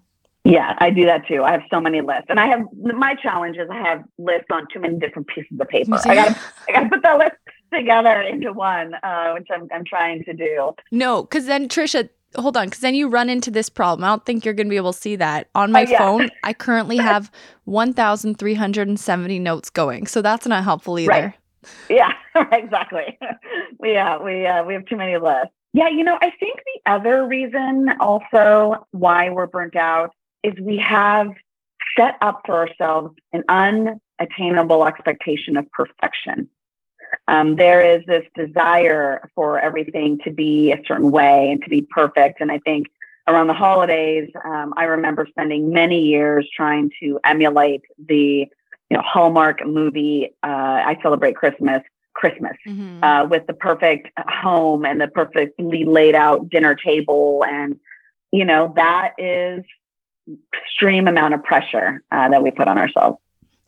[SPEAKER 3] Yeah, I do that too. I have so many lists, and I have my challenge is I have lists on too many different pieces of paper. I gotta, I gotta put that list together into one, uh, which I'm, I'm trying to do.
[SPEAKER 1] No, because then Tricia, hold on, because then you run into this problem. I don't think you're going to be able to see that. On my oh, yeah. phone, I currently have 1,370 notes going. So that's not helpful either.
[SPEAKER 3] Right. Yeah, exactly. we, uh, we, uh, we have too many lists. Yeah, you know, I think the other reason also why we're burnt out is we have set up for ourselves an unattainable expectation of perfection um, there is this desire for everything to be a certain way and to be perfect. And I think around the holidays, um, I remember spending many years trying to emulate the you know Hallmark movie uh, "I Celebrate Christmas." Christmas mm-hmm. uh, with the perfect home and the perfectly laid out dinner table, and you know that is extreme amount of pressure uh, that we put on ourselves.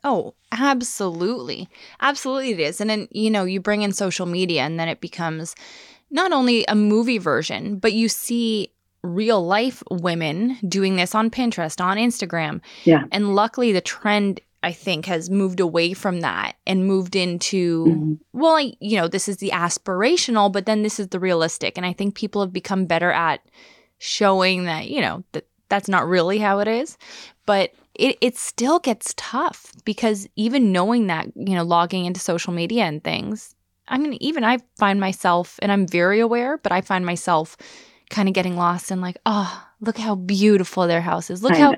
[SPEAKER 1] Oh, absolutely. Absolutely it is. And then, you know, you bring in social media and then it becomes not only a movie version, but you see real life women doing this on Pinterest, on Instagram.
[SPEAKER 3] Yeah.
[SPEAKER 1] And luckily the trend I think has moved away from that and moved into mm-hmm. well, I, you know, this is the aspirational, but then this is the realistic. And I think people have become better at showing that, you know, that that's not really how it is. But it, it still gets tough because even knowing that, you know, logging into social media and things, I mean, even I find myself, and I'm very aware, but I find myself kind of getting lost in like, oh, look how beautiful their house is. Look how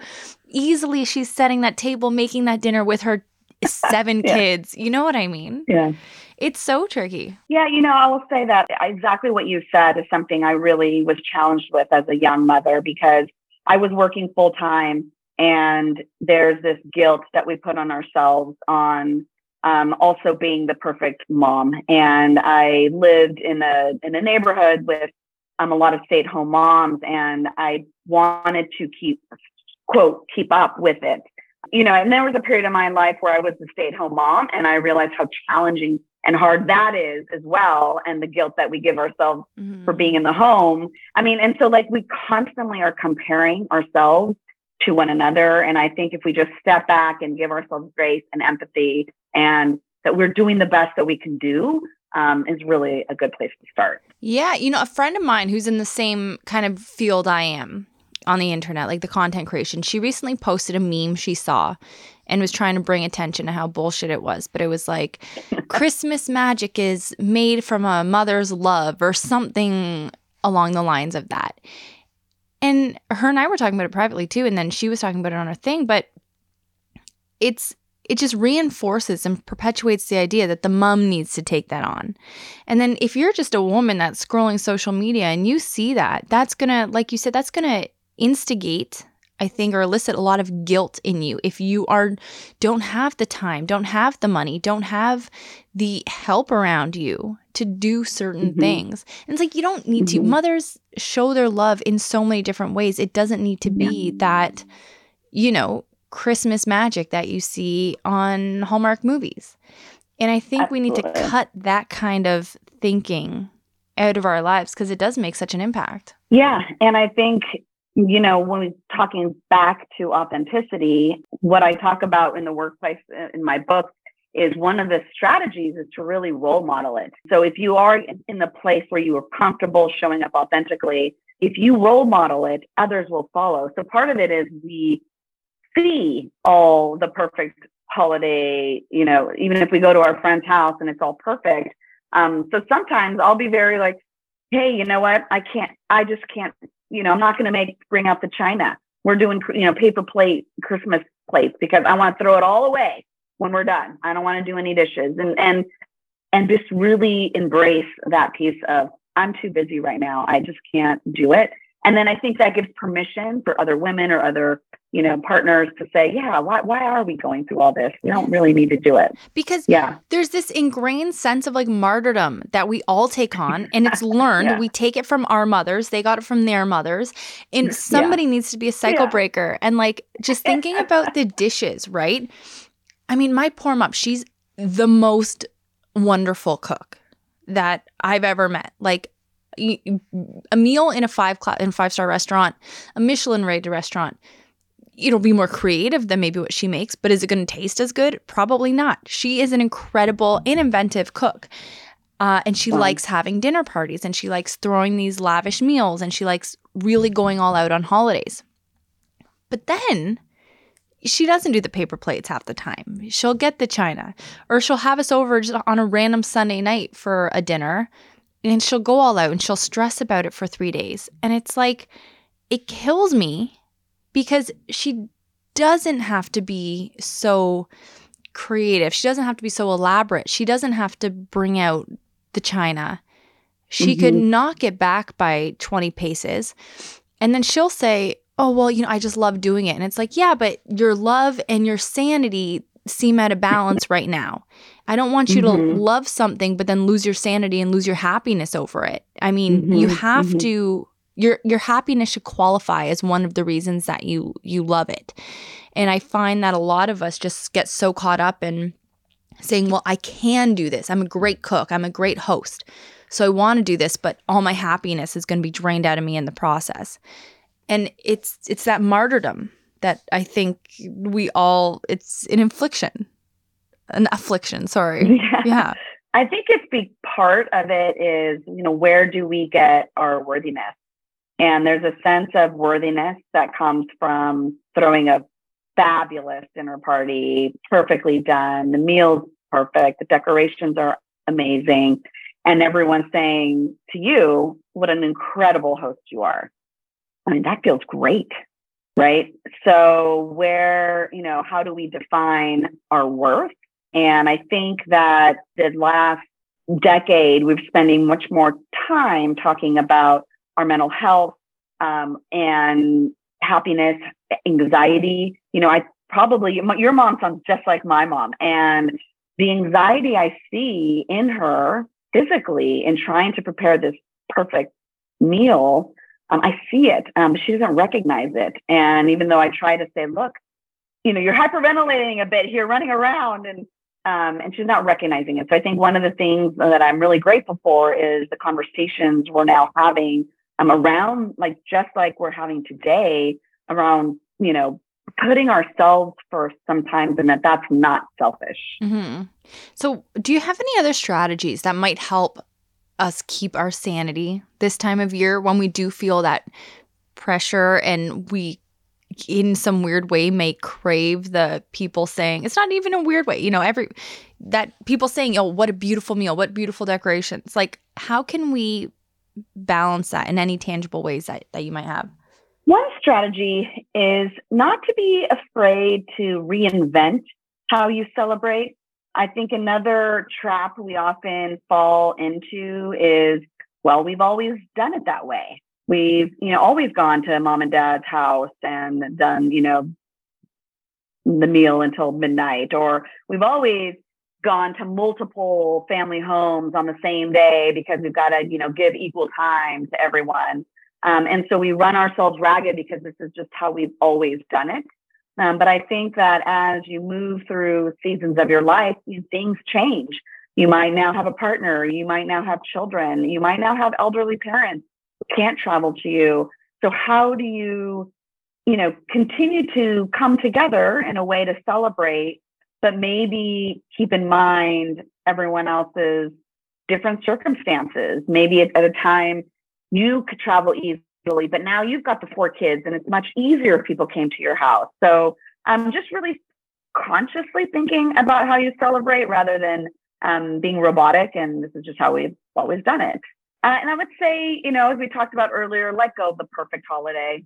[SPEAKER 1] easily she's setting that table, making that dinner with her seven yeah. kids. You know what I mean?
[SPEAKER 3] Yeah.
[SPEAKER 1] It's so tricky.
[SPEAKER 3] Yeah, you know, I will say that exactly what you said is something I really was challenged with as a young mother because I was working full time and there's this guilt that we put on ourselves on um, also being the perfect mom. And I lived in a in a neighborhood with um, a lot of stay at home moms, and I wanted to keep quote keep up with it. You know, and there was a period in my life where I was a stay at home mom, and I realized how challenging and hard that is as well and the guilt that we give ourselves mm-hmm. for being in the home i mean and so like we constantly are comparing ourselves to one another. And I think if we just step back and give ourselves grace and empathy and that we're doing the best that we can do, um, is really a good place to start.
[SPEAKER 1] Yeah. You know, a friend of mine who's in the same kind of field I am on the internet, like the content creation, she recently posted a meme she saw and was trying to bring attention to how bullshit it was. But it was like, Christmas magic is made from a mother's love or something along the lines of that. And her and I were talking about it privately too. And then she was talking about it on her thing. But it's it just reinforces and perpetuates the idea that the mom needs to take that on. And then if you're just a woman that's scrolling social media and you see that, that's going to like you said that's going to instigate I think, or elicit a lot of guilt in you if you are don't have the time, don't have the money, don't have the help around you to do certain mm-hmm. things. And it's like you don't need mm-hmm. to. Mothers show their love in so many different ways. It doesn't need to be yeah. that, you know, Christmas magic that you see on Hallmark movies. And I think Absolutely. we need to cut that kind of thinking out of our lives because it does make such an impact.
[SPEAKER 3] Yeah. And I think you know, when we're talking back to authenticity, what I talk about in the workplace uh, in my book is one of the strategies is to really role model it. So if you are in the place where you are comfortable showing up authentically, if you role model it, others will follow. So part of it is we see all the perfect holiday, you know, even if we go to our friend's house and it's all perfect. Um, so sometimes I'll be very like, hey, you know what? I can't, I just can't you know, I'm not going to make bring out the china. We're doing, you know, paper plate Christmas plates because I want to throw it all away when we're done. I don't want to do any dishes and and and just really embrace that piece of I'm too busy right now. I just can't do it. And then I think that gives permission for other women or other, you know, partners to say, yeah, why, why are we going through all this? We don't really need to do it.
[SPEAKER 1] Because yeah. there's this ingrained sense of like martyrdom that we all take on and it's learned. yeah. We take it from our mothers. They got it from their mothers. And somebody yeah. needs to be a cycle breaker. And like just thinking about the dishes, right? I mean, my poor mom, she's the most wonderful cook that I've ever met. Like a meal in a five class in five star restaurant, a Michelin rated restaurant, it'll be more creative than maybe what she makes, but is it going to taste as good? Probably not. She is an incredible and inventive cook. Uh, and she wow. likes having dinner parties and she likes throwing these lavish meals and she likes really going all out on holidays. But then she doesn't do the paper plates half the time. She'll get the china or she'll have us over just on a random Sunday night for a dinner and she'll go all out and she'll stress about it for three days. And it's like, it kills me because she doesn't have to be so creative. She doesn't have to be so elaborate. She doesn't have to bring out the china. She mm-hmm. could knock it back by 20 paces. And then she'll say, Oh, well, you know, I just love doing it. And it's like, Yeah, but your love and your sanity seem out of balance right now. I don't want you mm-hmm. to love something but then lose your sanity and lose your happiness over it. I mean, mm-hmm. you have mm-hmm. to your your happiness should qualify as one of the reasons that you you love it. And I find that a lot of us just get so caught up in saying, "Well, I can do this. I'm a great cook. I'm a great host." So I want to do this, but all my happiness is going to be drained out of me in the process. And it's it's that martyrdom that I think we all it's an infliction. An affliction, sorry. Yeah. yeah.
[SPEAKER 3] I think it's big part of it is, you know, where do we get our worthiness? And there's a sense of worthiness that comes from throwing a fabulous dinner party, perfectly done. The meal's perfect. The decorations are amazing. And everyone's saying to you, what an incredible host you are. I mean, that feels great right? So, where, you know, how do we define our worth? And I think that the last decade, we're spending much more time talking about our mental health um, and happiness, anxiety. You know, I probably, your mom sounds just like my mom. And the anxiety I see in her physically in trying to prepare this perfect meal um, I see it. Um, she doesn't recognize it. And even though I try to say, look, you know, you're hyperventilating a bit here, running around, and um, and she's not recognizing it. So I think one of the things that I'm really grateful for is the conversations we're now having um, around, like just like we're having today, around you know putting ourselves first sometimes, and that that's not selfish.
[SPEAKER 1] Mm-hmm. So, do you have any other strategies that might help us keep our sanity this time of year when we do feel that pressure and we in some weird way may crave the people saying it's not even a weird way you know every that people saying oh what a beautiful meal what beautiful decorations like how can we balance that in any tangible ways that, that you might have
[SPEAKER 3] one strategy is not to be afraid to reinvent how you celebrate. I think another trap we often fall into is, well, we've always done it that way. We've, you know, always gone to mom and dad's house and done, you know, the meal until midnight, or we've always gone to multiple family homes on the same day because we've got to, you know, give equal time to everyone. Um, and so we run ourselves ragged because this is just how we've always done it. Um, but I think that as you move through seasons of your life, you, things change. You might now have a partner. You might now have children. You might now have elderly parents who can't travel to you. So how do you, you know, continue to come together in a way to celebrate, but maybe keep in mind everyone else's different circumstances. Maybe at, at a time you could travel easily but now you've got the four kids and it's much easier if people came to your house. So I'm just really consciously thinking about how you celebrate rather than um, being robotic. And this is just how we've always done it. Uh, and I would say, you know, as we talked about earlier, let go of the perfect holiday.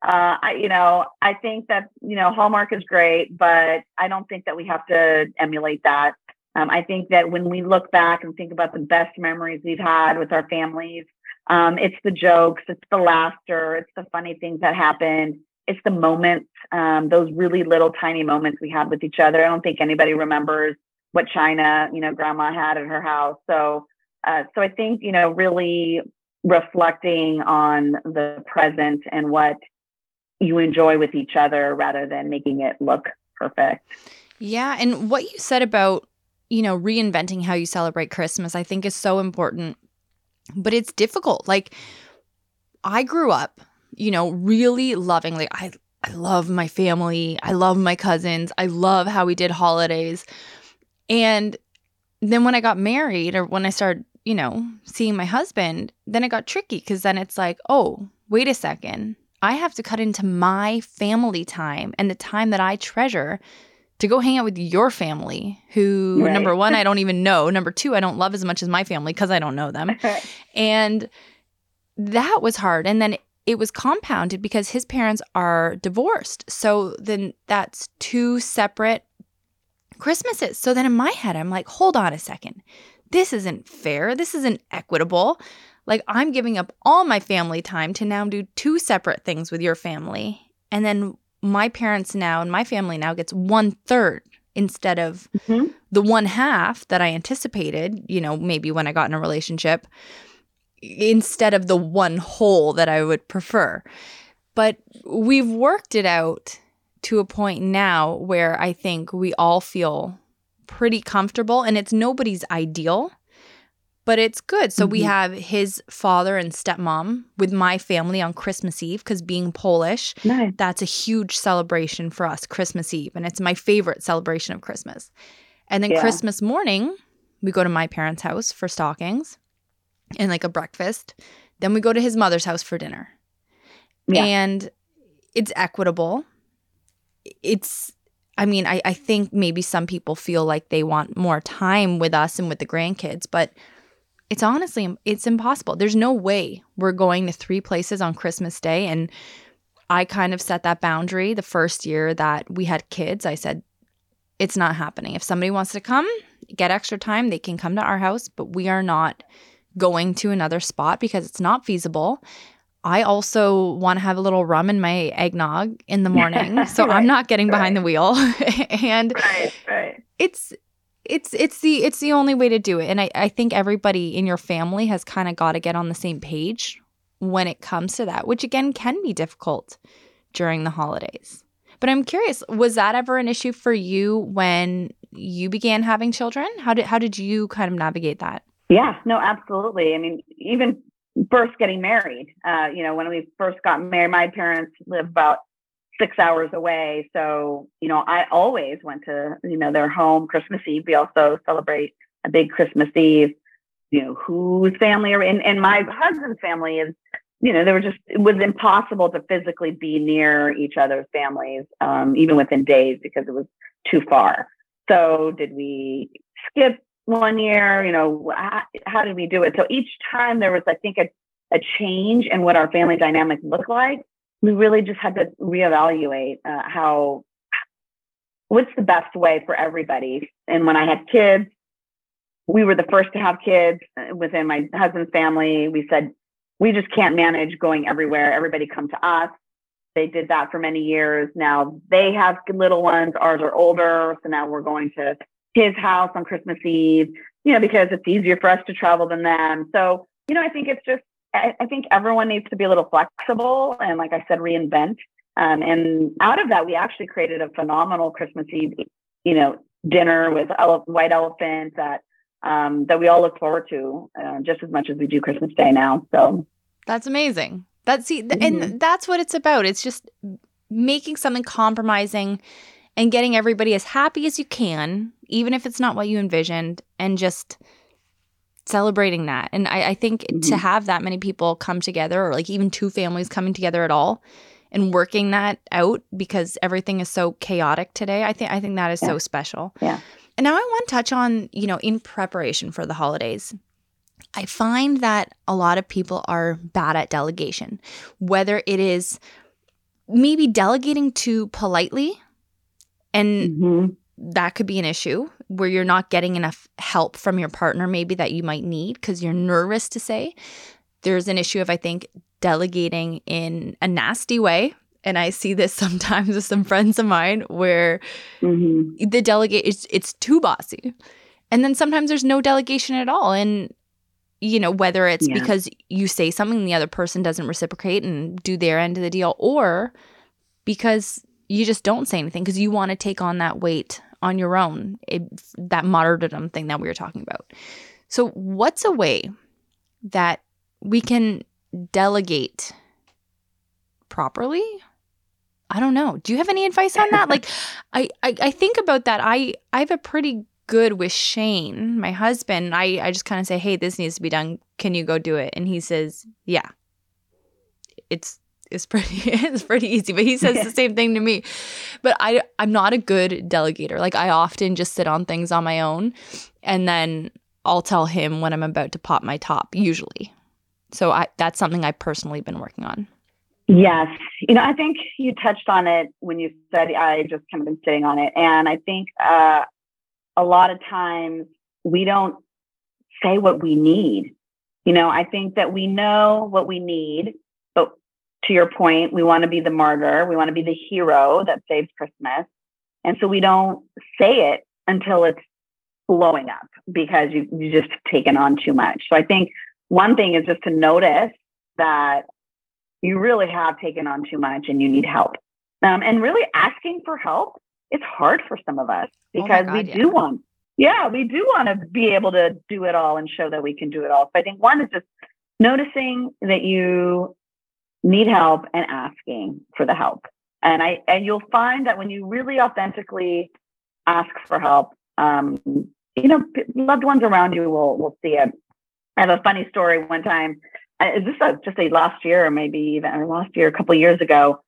[SPEAKER 3] Uh, I, you know, I think that, you know, Hallmark is great, but I don't think that we have to emulate that. Um, I think that when we look back and think about the best memories we've had with our families, um, it's the jokes, it's the laughter, it's the funny things that happened, it's the moments, um, those really little tiny moments we had with each other. I don't think anybody remembers what China, you know, grandma had at her house. So, uh, so I think you know, really reflecting on the present and what you enjoy with each other rather than making it look perfect.
[SPEAKER 1] Yeah, and what you said about you know reinventing how you celebrate Christmas, I think is so important but it's difficult. Like I grew up, you know, really loving like I I love my family. I love my cousins. I love how we did holidays. And then when I got married or when I started, you know, seeing my husband, then it got tricky because then it's like, oh, wait a second. I have to cut into my family time and the time that I treasure to go hang out with your family, who right. number one, I don't even know. Number two, I don't love as much as my family because I don't know them. and that was hard. And then it was compounded because his parents are divorced. So then that's two separate Christmases. So then in my head, I'm like, hold on a second. This isn't fair. This isn't equitable. Like, I'm giving up all my family time to now do two separate things with your family. And then my parents now and my family now gets one third instead of mm-hmm. the one half that I anticipated, you know, maybe when I got in a relationship, instead of the one whole that I would prefer. But we've worked it out to a point now where I think we all feel pretty comfortable and it's nobody's ideal but it's good. So mm-hmm. we have his father and stepmom with my family on Christmas Eve because being Polish, nice. that's a huge celebration for us, Christmas Eve. And it's my favorite celebration of Christmas. And then yeah. Christmas morning, we go to my parents' house for stockings and like a breakfast. Then we go to his mother's house for dinner. Yeah. And it's equitable. It's I mean, I, I think maybe some people feel like they want more time with us and with the grandkids, but it's honestly it's impossible. There's no way we're going to three places on Christmas Day and I kind of set that boundary the first year that we had kids. I said it's not happening. If somebody wants to come, get extra time, they can come to our house, but we are not going to another spot because it's not feasible. I also want to have a little rum in my eggnog in the morning. So right, I'm not getting behind right. the wheel. and right, right. it's it's it's the it's the only way to do it. And i, I think everybody in your family has kind of got to get on the same page when it comes to that which again can be difficult during the holidays. But i'm curious was that ever an issue for you when you began having children? How did how did you kind of navigate that?
[SPEAKER 3] Yeah no absolutely. I mean even first getting married uh, you know when we first got married my parents live about six hours away. So, you know, I always went to, you know, their home Christmas Eve. We also celebrate a big Christmas Eve, you know, whose family are in, and my husband's family is, you know, they were just, it was impossible to physically be near each other's families, um, even within days because it was too far. So did we skip one year? You know, how, how did we do it? So each time there was, I think, a, a change in what our family dynamic looked like we really just had to reevaluate uh, how what's the best way for everybody. And when I had kids, we were the first to have kids uh, within my husband's family. We said, we just can't manage going everywhere. Everybody come to us. They did that for many years. Now they have little ones. Ours are older. So now we're going to his house on Christmas Eve, you know, because it's easier for us to travel than them. So, you know, I think it's just, I, I think everyone needs to be a little flexible and, like I said, reinvent. Um, and out of that, we actually created a phenomenal Christmas Eve, you know, dinner with ele- white elephant that um, that we all look forward to uh, just as much as we do Christmas Day now. So
[SPEAKER 1] that's amazing. That's see,
[SPEAKER 3] Mm-hmm.
[SPEAKER 1] and that's what it's about. It's just making something compromising and getting everybody as happy as you can, even if it's not what you envisioned, and just celebrating that. And I, I think to
[SPEAKER 3] Mhm.
[SPEAKER 1] have that many people come together, or like even two families coming together at all, and working that out because everything is so chaotic today, I think I think that is
[SPEAKER 3] Yeah.
[SPEAKER 1] so special.
[SPEAKER 3] Yeah.
[SPEAKER 1] And now I want to touch on, you know, in preparation for the holidays. I find that a lot of people are bad at delegation, whether it is maybe delegating too politely, and
[SPEAKER 3] Mhm.
[SPEAKER 1] That could be an issue where you're not getting enough help from your partner, maybe that you might need because you're nervous to say. There's an issue of, I think, delegating in a nasty way. And I see this sometimes with some friends of mine where
[SPEAKER 3] Mhm.
[SPEAKER 1] the delegate it's it's too bossy and then sometimes there's no delegation at all and you know whether it's
[SPEAKER 3] Yeah.
[SPEAKER 1] because you say something the other person doesn't reciprocate and do their end of the deal or because you just don't say anything because you want to take on that weight on your own it, that martyrdom thing that we were talking about so what's a way that we can delegate properly I don't know. Do you have any advice on that? like, I, I I think about that. I I have a pretty good with Shane, my husband. I I just kind of say, hey, this needs to be done. Can you go do it? And he says, yeah. It's it's pretty it's pretty easy. But he says the same thing to me. But I I'm not a good delegator. Like I often just sit on things on my own, and then I'll tell him when I'm about to pop my top. Usually, so I that's something I've personally been working on.
[SPEAKER 3] Yes. You know, I think you touched on it when you said I just kind of been sitting on it. And I think uh, a lot of times we don't say what we need. You know, I think that we know what we need, to your point, we want to be the martyr, we want to be the hero that saves Christmas. And so we don't say it until it's blowing up because you, you just taken on too much. So I think one thing is just to notice that you really have taken on too much and you need help. Um, and really asking for help, it's hard for some of us
[SPEAKER 1] Oh
[SPEAKER 3] because
[SPEAKER 1] God,
[SPEAKER 3] we
[SPEAKER 1] yeah.
[SPEAKER 3] do want, yeah, we do want to be able to do it all and show that we can do it all. So I think one is just noticing that you need help and asking for the help. And I and you'll find that when you really authentically ask for help, um, you know, loved ones around you will will see it. I have a funny story. One time, uh, is this a, just a last year or maybe even or last year, a couple years ago,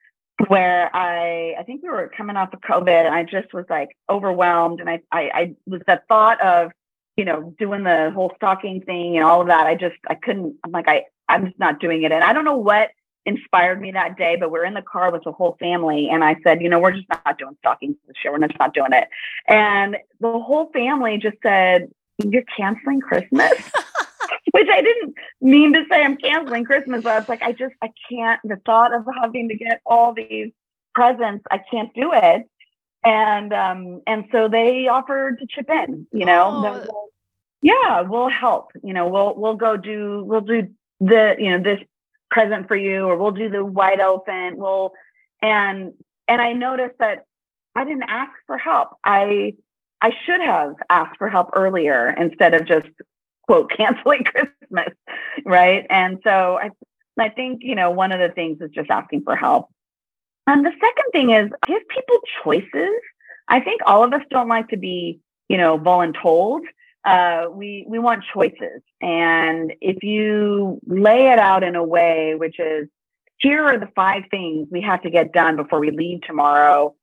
[SPEAKER 3] where I I think we were coming off of COVID and I just was like overwhelmed and I I, I was the thought of you know doing the whole stocking thing and all of that. I just I couldn't. I'm like I I'm just not doing it. And I don't know what inspired me that day, but we're in the car with the whole family. And I said, you know, we're just not doing stockings this year. We're just not doing it. And the whole family just said, you're canceling Christmas? Which I didn't mean to say I'm canceling Christmas, but I was like, I just, I can't, the thought of having to get all these presents, I can't do it. And, um, and so they offered to chip in, you know,
[SPEAKER 1] Oh.
[SPEAKER 3] we'll- yeah, we'll help, you know, we'll, we'll go do, we'll do the, you know, this present for you, or we'll do the white elephant. We'll, and, and I noticed that I didn't ask for help. I, I should have asked for help earlier instead of just quote canceling Christmas, right? And so I, I think you know one of the things is just asking for help. And the second thing is give people choices. I think all of us don't like to be you know voluntold. Uh, we we want choices, and if you lay it out in a way which is here are the five things we have to get done before we leave tomorrow.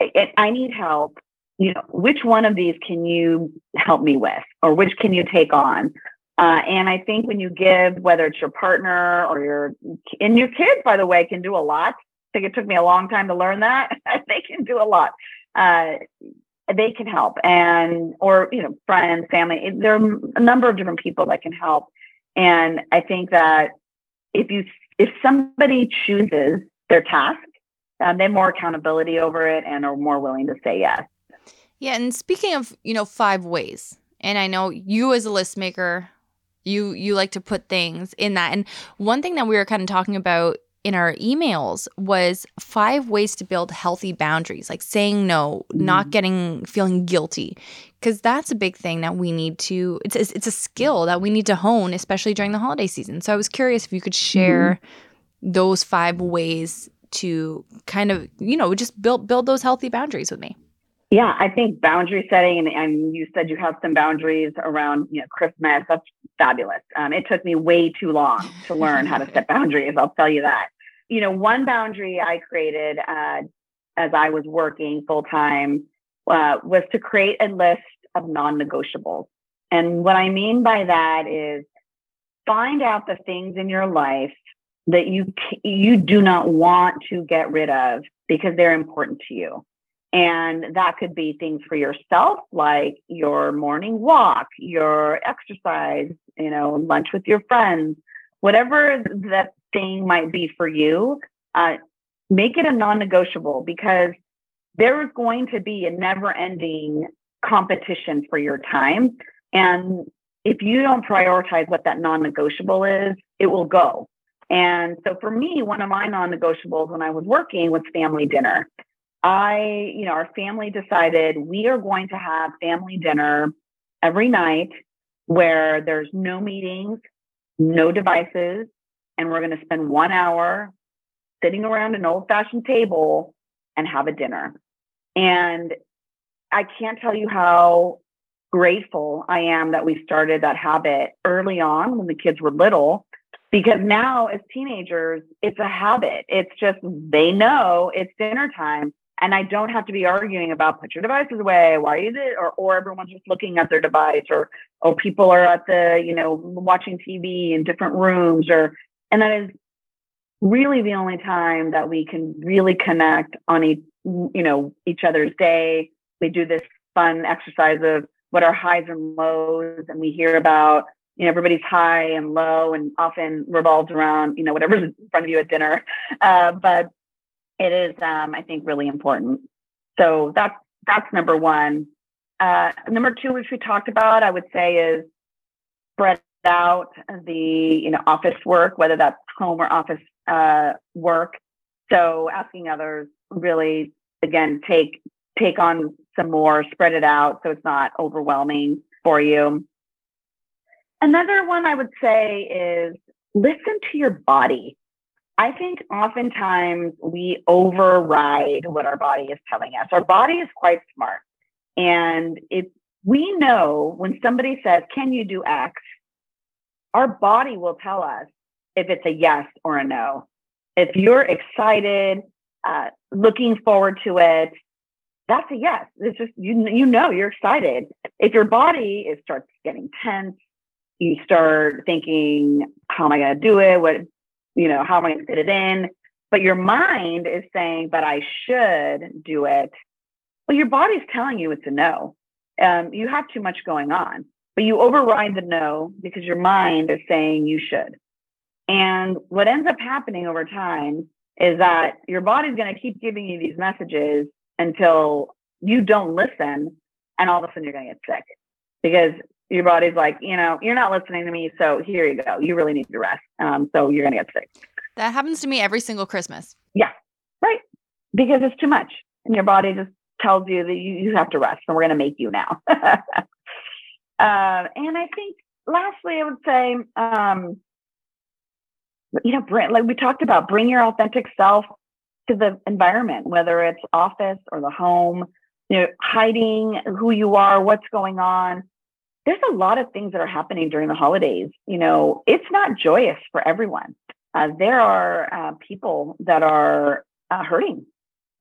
[SPEAKER 3] I, I need help you know, which one of these can you help me with, or which can you take on? Uh, and I think when you give, whether it's your partner or your and your kids, by the way, can do a lot. I think it took me a long time to learn that. they can do a lot. uh, they can help. And or you know friends family there are a number of different people that can help. And i think that if you if somebody chooses their task um, they have more accountability over it and are more willing to say yes.
[SPEAKER 1] Yeah and speaking of you know five ways and i know you as a list maker you you like to put things in that. And one thing that we were kind of talking about in our emails was five ways to build healthy boundaries, like saying no, mm. not getting feeling guilty, because that's a big thing that we need to. It's it's a skill that we need to hone, especially during the holiday season. So I was curious if you could share mm. those five ways to kind of you know just build build those healthy boundaries with me.
[SPEAKER 3] Yeah, I think boundary setting, and, and you said you have some boundaries around you know Christmas. That's fabulous. Um, it took me way too long to learn how to set boundaries. I'll tell you that you know, one boundary I created uh, as I was working full time uh, was to create a list of non negotiables. And what I mean by that is find out the things in your life that you you do not want to get rid of because they're important to you. And that could be things for yourself, like your morning walk, your exercise, you know, lunch with your friends, whatever that thing might be for you, uh, make it a non negotiable because there is going to be a never ending competition for your time. And if you don't prioritize what that non negotiable is, it will go. And so for me, one of my non negotiables when I was working was family dinner. I, you know, our family decided we are going to have family dinner every night where there's no meetings, no devices, and we're going to spend one hour sitting around an old fashioned table and have a dinner. And I can't tell you how grateful I am that we started that habit early on when the kids were little. Because now, as teenagers, it's a habit. It's just they know it's dinner time and I don't have to be arguing about put your devices away. Why is it? Or or everyone's just looking at their device, or or people are at the you know watching TV in different rooms, or and that is really the only time that we can really connect on each you know each other's day. We do this fun exercise of what are highs and lows, and we hear about you know everybody's high and low, and often revolves around you know whatever's in front of you at dinner. Uh, but it is, um, I think, really important. So that's that's number one. Uh, number two, which we talked about, I would say, is spread out the you know office work, whether that's home or office uh, work. So asking others really again take take on some more, spread it out so it's not overwhelming for you. Another one I would say is listen to your body. I think oftentimes we override what our body is telling us. Our body is quite smart. And if we know when somebody says, Can you do X? Our body will tell us if it's a yes or a no. If you're excited, uh, looking forward to it, that's a yes. It's just you you know you're excited. If your body is starts getting tense, you start thinking, how am I going to do it? What you know, how am I going to fit it in? But your mind is saying, but I should do it. Well, your body's telling you it's a no. Um, you have too much going on, but you override the no because your mind is saying you should. And what ends up happening over time is that your body's going to keep giving you these messages until you don't listen. And all of a sudden you're going to get sick because your body's like, you know, you're not listening to me, so here you go. You really need to rest. Um, so you're gonna get sick.
[SPEAKER 1] That happens to me every single Christmas.
[SPEAKER 3] Yeah, right. Because it's too much, and your body just tells you that you, you have to rest, and we're gonna make you now. uh, and I think, lastly, I would say, um, you know, bring, like we talked about, bring your authentic self to the environment, whether it's office or the home. You know, hiding who you are, what's going on there's a lot of things that are happening during the holidays. You know, it's not joyous for everyone. Uh, there are uh, people that are uh, hurting.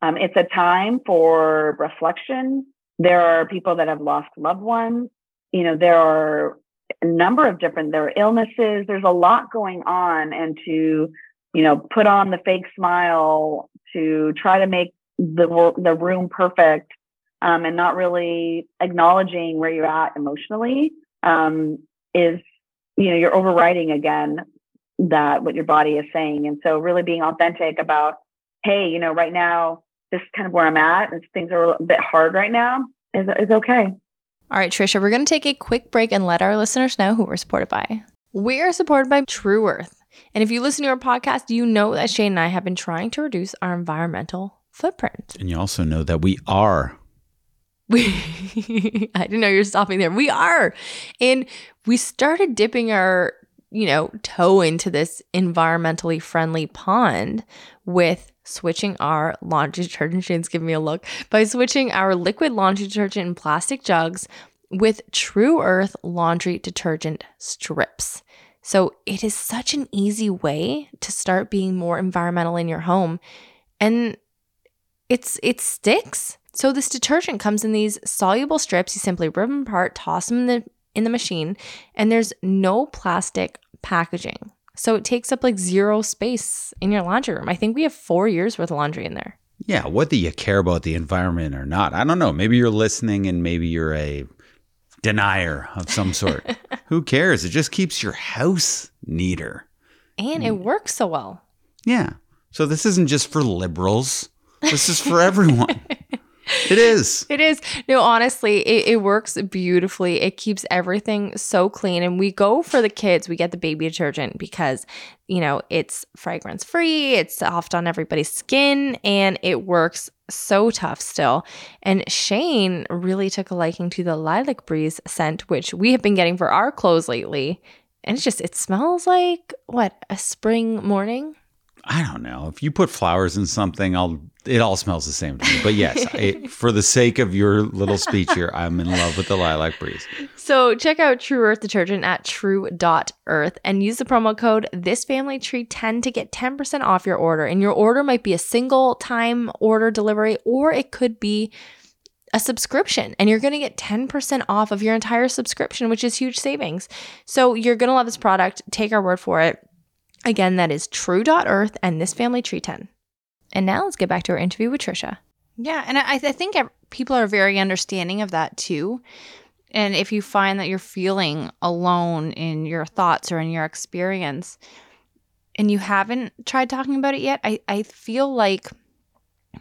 [SPEAKER 3] Um, it's a time for reflection. There are people that have lost loved ones. You know, there are a number of different, there are illnesses. There's a lot going on. And to, you know, put on the fake smile, to try to make the, the room perfect, um, and not really acknowledging where you're at emotionally um, is, you know, you're overriding again that what your body is saying. And so really being authentic about, hey, you know, right now, this is kind of where I'm at and things are a bit hard right now is, is okay.
[SPEAKER 1] All right, Tricia, we're going to take a quick break and let our listeners know who we're supported by. We are supported by Tru Earth. And if you listen to our podcast, you know that Shane and I have been trying to reduce our environmental footprint.
[SPEAKER 2] And you also know that we are.
[SPEAKER 1] We I didn't know you were stopping there. We are. And we started dipping our, you know, toe into this environmentally friendly pond with switching our laundry detergent. Shane's giving me a look. By switching our liquid laundry detergent in plastic jugs with Tru Earth laundry detergent strips. So it is such an easy way to start being more environmental in your home. And it's it sticks. So this detergent comes in these soluble strips. You simply rip them apart, toss them in the in the machine, and there's no plastic packaging. So it takes up like zero space in your laundry room. I think we have four years worth of laundry in there.
[SPEAKER 2] Yeah, whether you care about the environment or not, I don't know. Maybe you're listening and maybe you're a denier of some sort. Who cares? It just keeps your house neater.
[SPEAKER 1] And it works so well.
[SPEAKER 2] Yeah. So this isn't just for liberals. This is for everyone. It is.
[SPEAKER 1] It is. No, honestly, it, it works beautifully. It keeps everything so clean. And we go for the kids. We get the baby detergent because, you know, it's fragrance free, it's soft on everybody's skin, and it works so tough still. And Shane really took a liking to the lilac breeze scent, which we have been getting for our clothes lately. And it's just, it smells like what, a spring morning?
[SPEAKER 2] I don't know. If you put flowers in something, I'll it all smells the same to me. But yes, I, for the sake of your little speech here, I'm in love with the lilac breeze.
[SPEAKER 1] So check out Tru Earth detergent at tru.earth and use the promo code thisfamilytree10 to get 10% off your order. And your order might be a single time order delivery or it could be a subscription and you're going to get 10% off of your entire subscription, which is huge savings. So you're going to love this product. Take our word for it. Again, that is tru.earth and this family tree 10. And now let's get back to our interview with Tricia. Yeah, and I, I think people are very understanding of that too. And if you find that you're feeling alone in your thoughts or in your experience, and you haven't tried talking about it yet, I, I feel like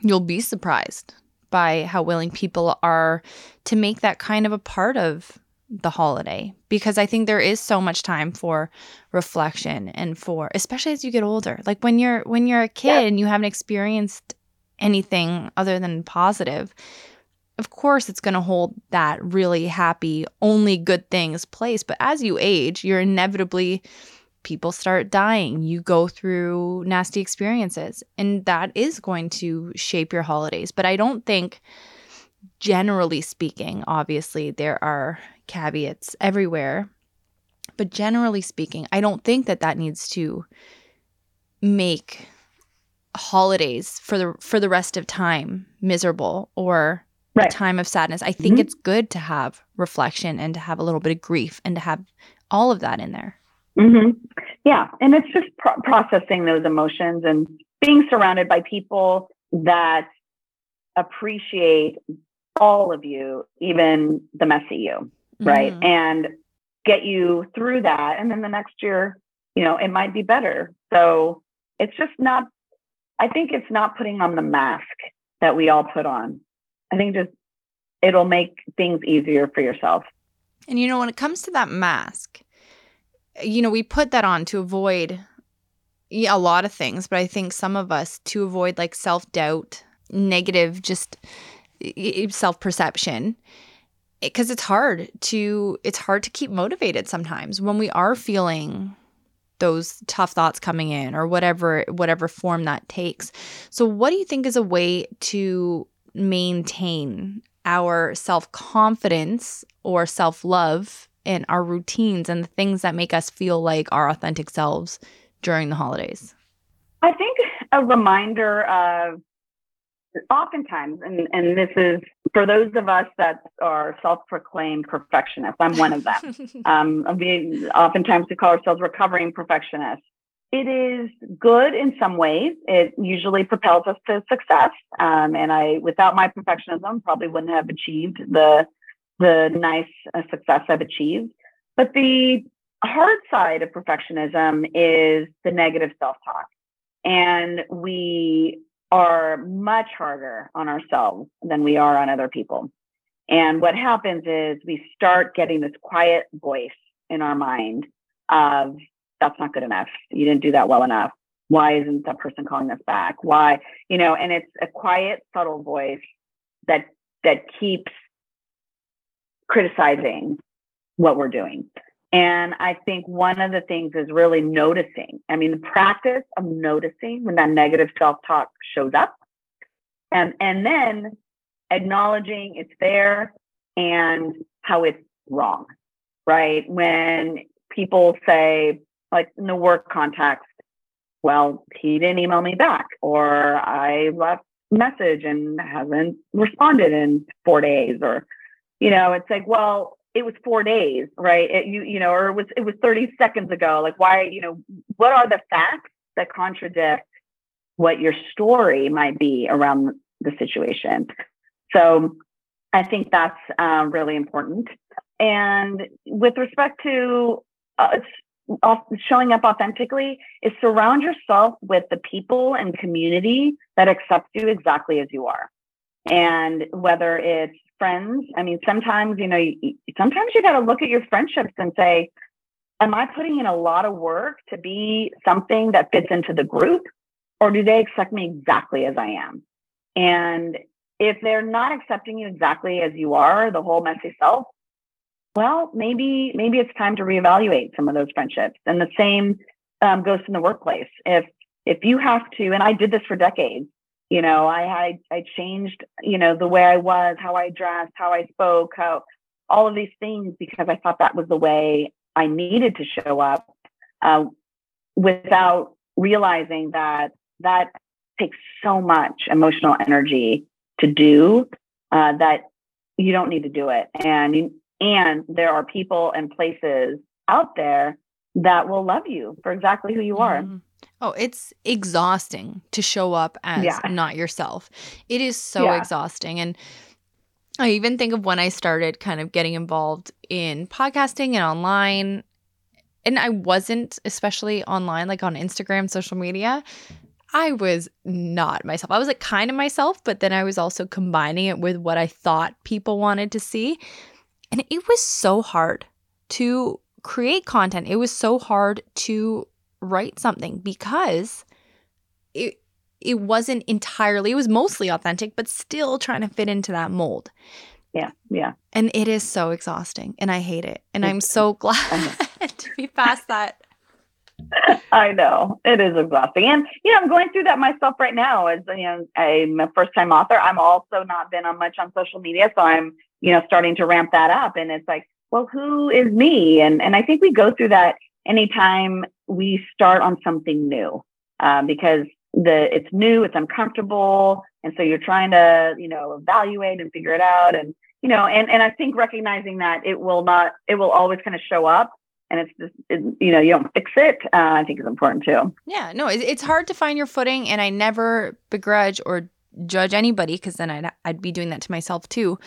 [SPEAKER 1] you'll be surprised by how willing people are to make that kind of a part of the holiday because I think there is so much time for reflection and for especially as you get older. Like when you're when you're a kid yeah. and you haven't experienced anything other than positive, of course it's going to hold that really happy only good things place, but as you age, you're inevitably people start dying, you go through nasty experiences, and that is going to shape your holidays. But I don't think generally speaking, obviously there are caveats everywhere. But generally speaking, I don't think that that needs to make holidays for the for the rest of time miserable or right. a time of sadness. I think mm-hmm. it's good to have reflection and to have a little bit of grief and to have all of that in there.
[SPEAKER 3] Mm-hmm. Yeah, and it's just pro- processing those emotions and being surrounded by people that appreciate all of you, even the messy you right? Mm-hmm. And get you through that. And then the next year, you know, it might be better. So it's just not, I think it's not putting on the mask that we all put on. I think just it'll make things easier for yourself.
[SPEAKER 1] And you know, when it comes to that mask, you know, we put that on to avoid a lot of things, but I think some of us to avoid like self doubt, negative, just self perception because it's hard to it's hard to keep motivated sometimes when we are feeling those tough thoughts coming in or whatever whatever form that takes. So what do you think is a way to maintain our self-confidence or self-love and our routines and the things that make us feel like our authentic selves during the holidays?
[SPEAKER 3] I think a reminder of oftentimes, and, and this is for those of us that are self-proclaimed perfectionists, I'm one of them. um, we, oftentimes we call ourselves recovering perfectionists. it is good in some ways. It usually propels us to success. Um, and I, without my perfectionism, probably wouldn't have achieved the the nice uh, success I've achieved. But the hard side of perfectionism is the negative self talk, and we are much harder on ourselves than we are on other people. And what happens is we start getting this quiet voice in our mind of that's not good enough. You didn't do that well enough. Why isn't that person calling us back? Why, you know, and it's a quiet, subtle voice that that keeps criticizing what we're doing. And I think one of the things is really noticing. I mean, the practice of noticing when that negative self-talk shows up. And and then acknowledging it's there and how it's wrong. Right. When people say, like in the work context, well, he didn't email me back, or I left message and hasn't responded in four days, or you know, it's like, well, it was four days, right? It, you you know, or it was it was 30 seconds ago. Like, why, you know, what are the facts that contradict what your story might be around the situation? So I think that's uh, really important. And with respect to uh, showing up authentically is surround yourself with the people and community that accept you exactly as you are. And whether it's friends, I mean, sometimes, you know, sometimes you got to look at your friendships and say, am I putting in a lot of work to be something that fits into the group? Or do they accept me exactly as I am? And if they're not accepting you exactly as you are, the whole messy self, well, maybe maybe it's time to reevaluate some of those friendships. And the same um, goes in the workplace. If if you have to, and I did this for decades. You know, I I, I changed, you know, the way I was, how I dressed, how I spoke, how all of these things because I thought that was the way I needed to show up, uh, without realizing that that takes so much emotional energy to do uh, that you don't need to do it. And and there are people and places out there that will love you for exactly who you are. Mm-hmm.
[SPEAKER 1] Oh, it's exhausting to show up as yeah. not yourself. It is so yeah. exhausting. And I even think of when I started kind of getting involved in podcasting and online. And I wasn't, especially online, like on Instagram, social media, I was not myself. I was like kind of myself, but then I was also combining it with what I thought people wanted to see. And it was so hard to create content. It was so hard to write something because it it wasn't entirely it was mostly authentic but still trying to fit into that mold.
[SPEAKER 3] Yeah, yeah.
[SPEAKER 1] And it is so exhausting and I hate it. And I'm so glad to be past that.
[SPEAKER 3] I know it is exhausting, and you know I'm going through that myself right now. As you know, I'm a first-time author. I'm also not been on much on social media, so I'm you know, starting to ramp that up. And it's like, well, who is me? And and I think we go through that anytime we start on something new, um, because the it's new, it's uncomfortable, and so you're trying to you know evaluate and figure it out, and you know, and and I think recognizing that it will not, it will always kind of show up. And it's just, it, you know, you don't fix it. Uh, I think is important too.
[SPEAKER 1] Yeah, no, it's hard to find your footing, and I never begrudge or judge anybody because then I'd I'd be doing that to myself too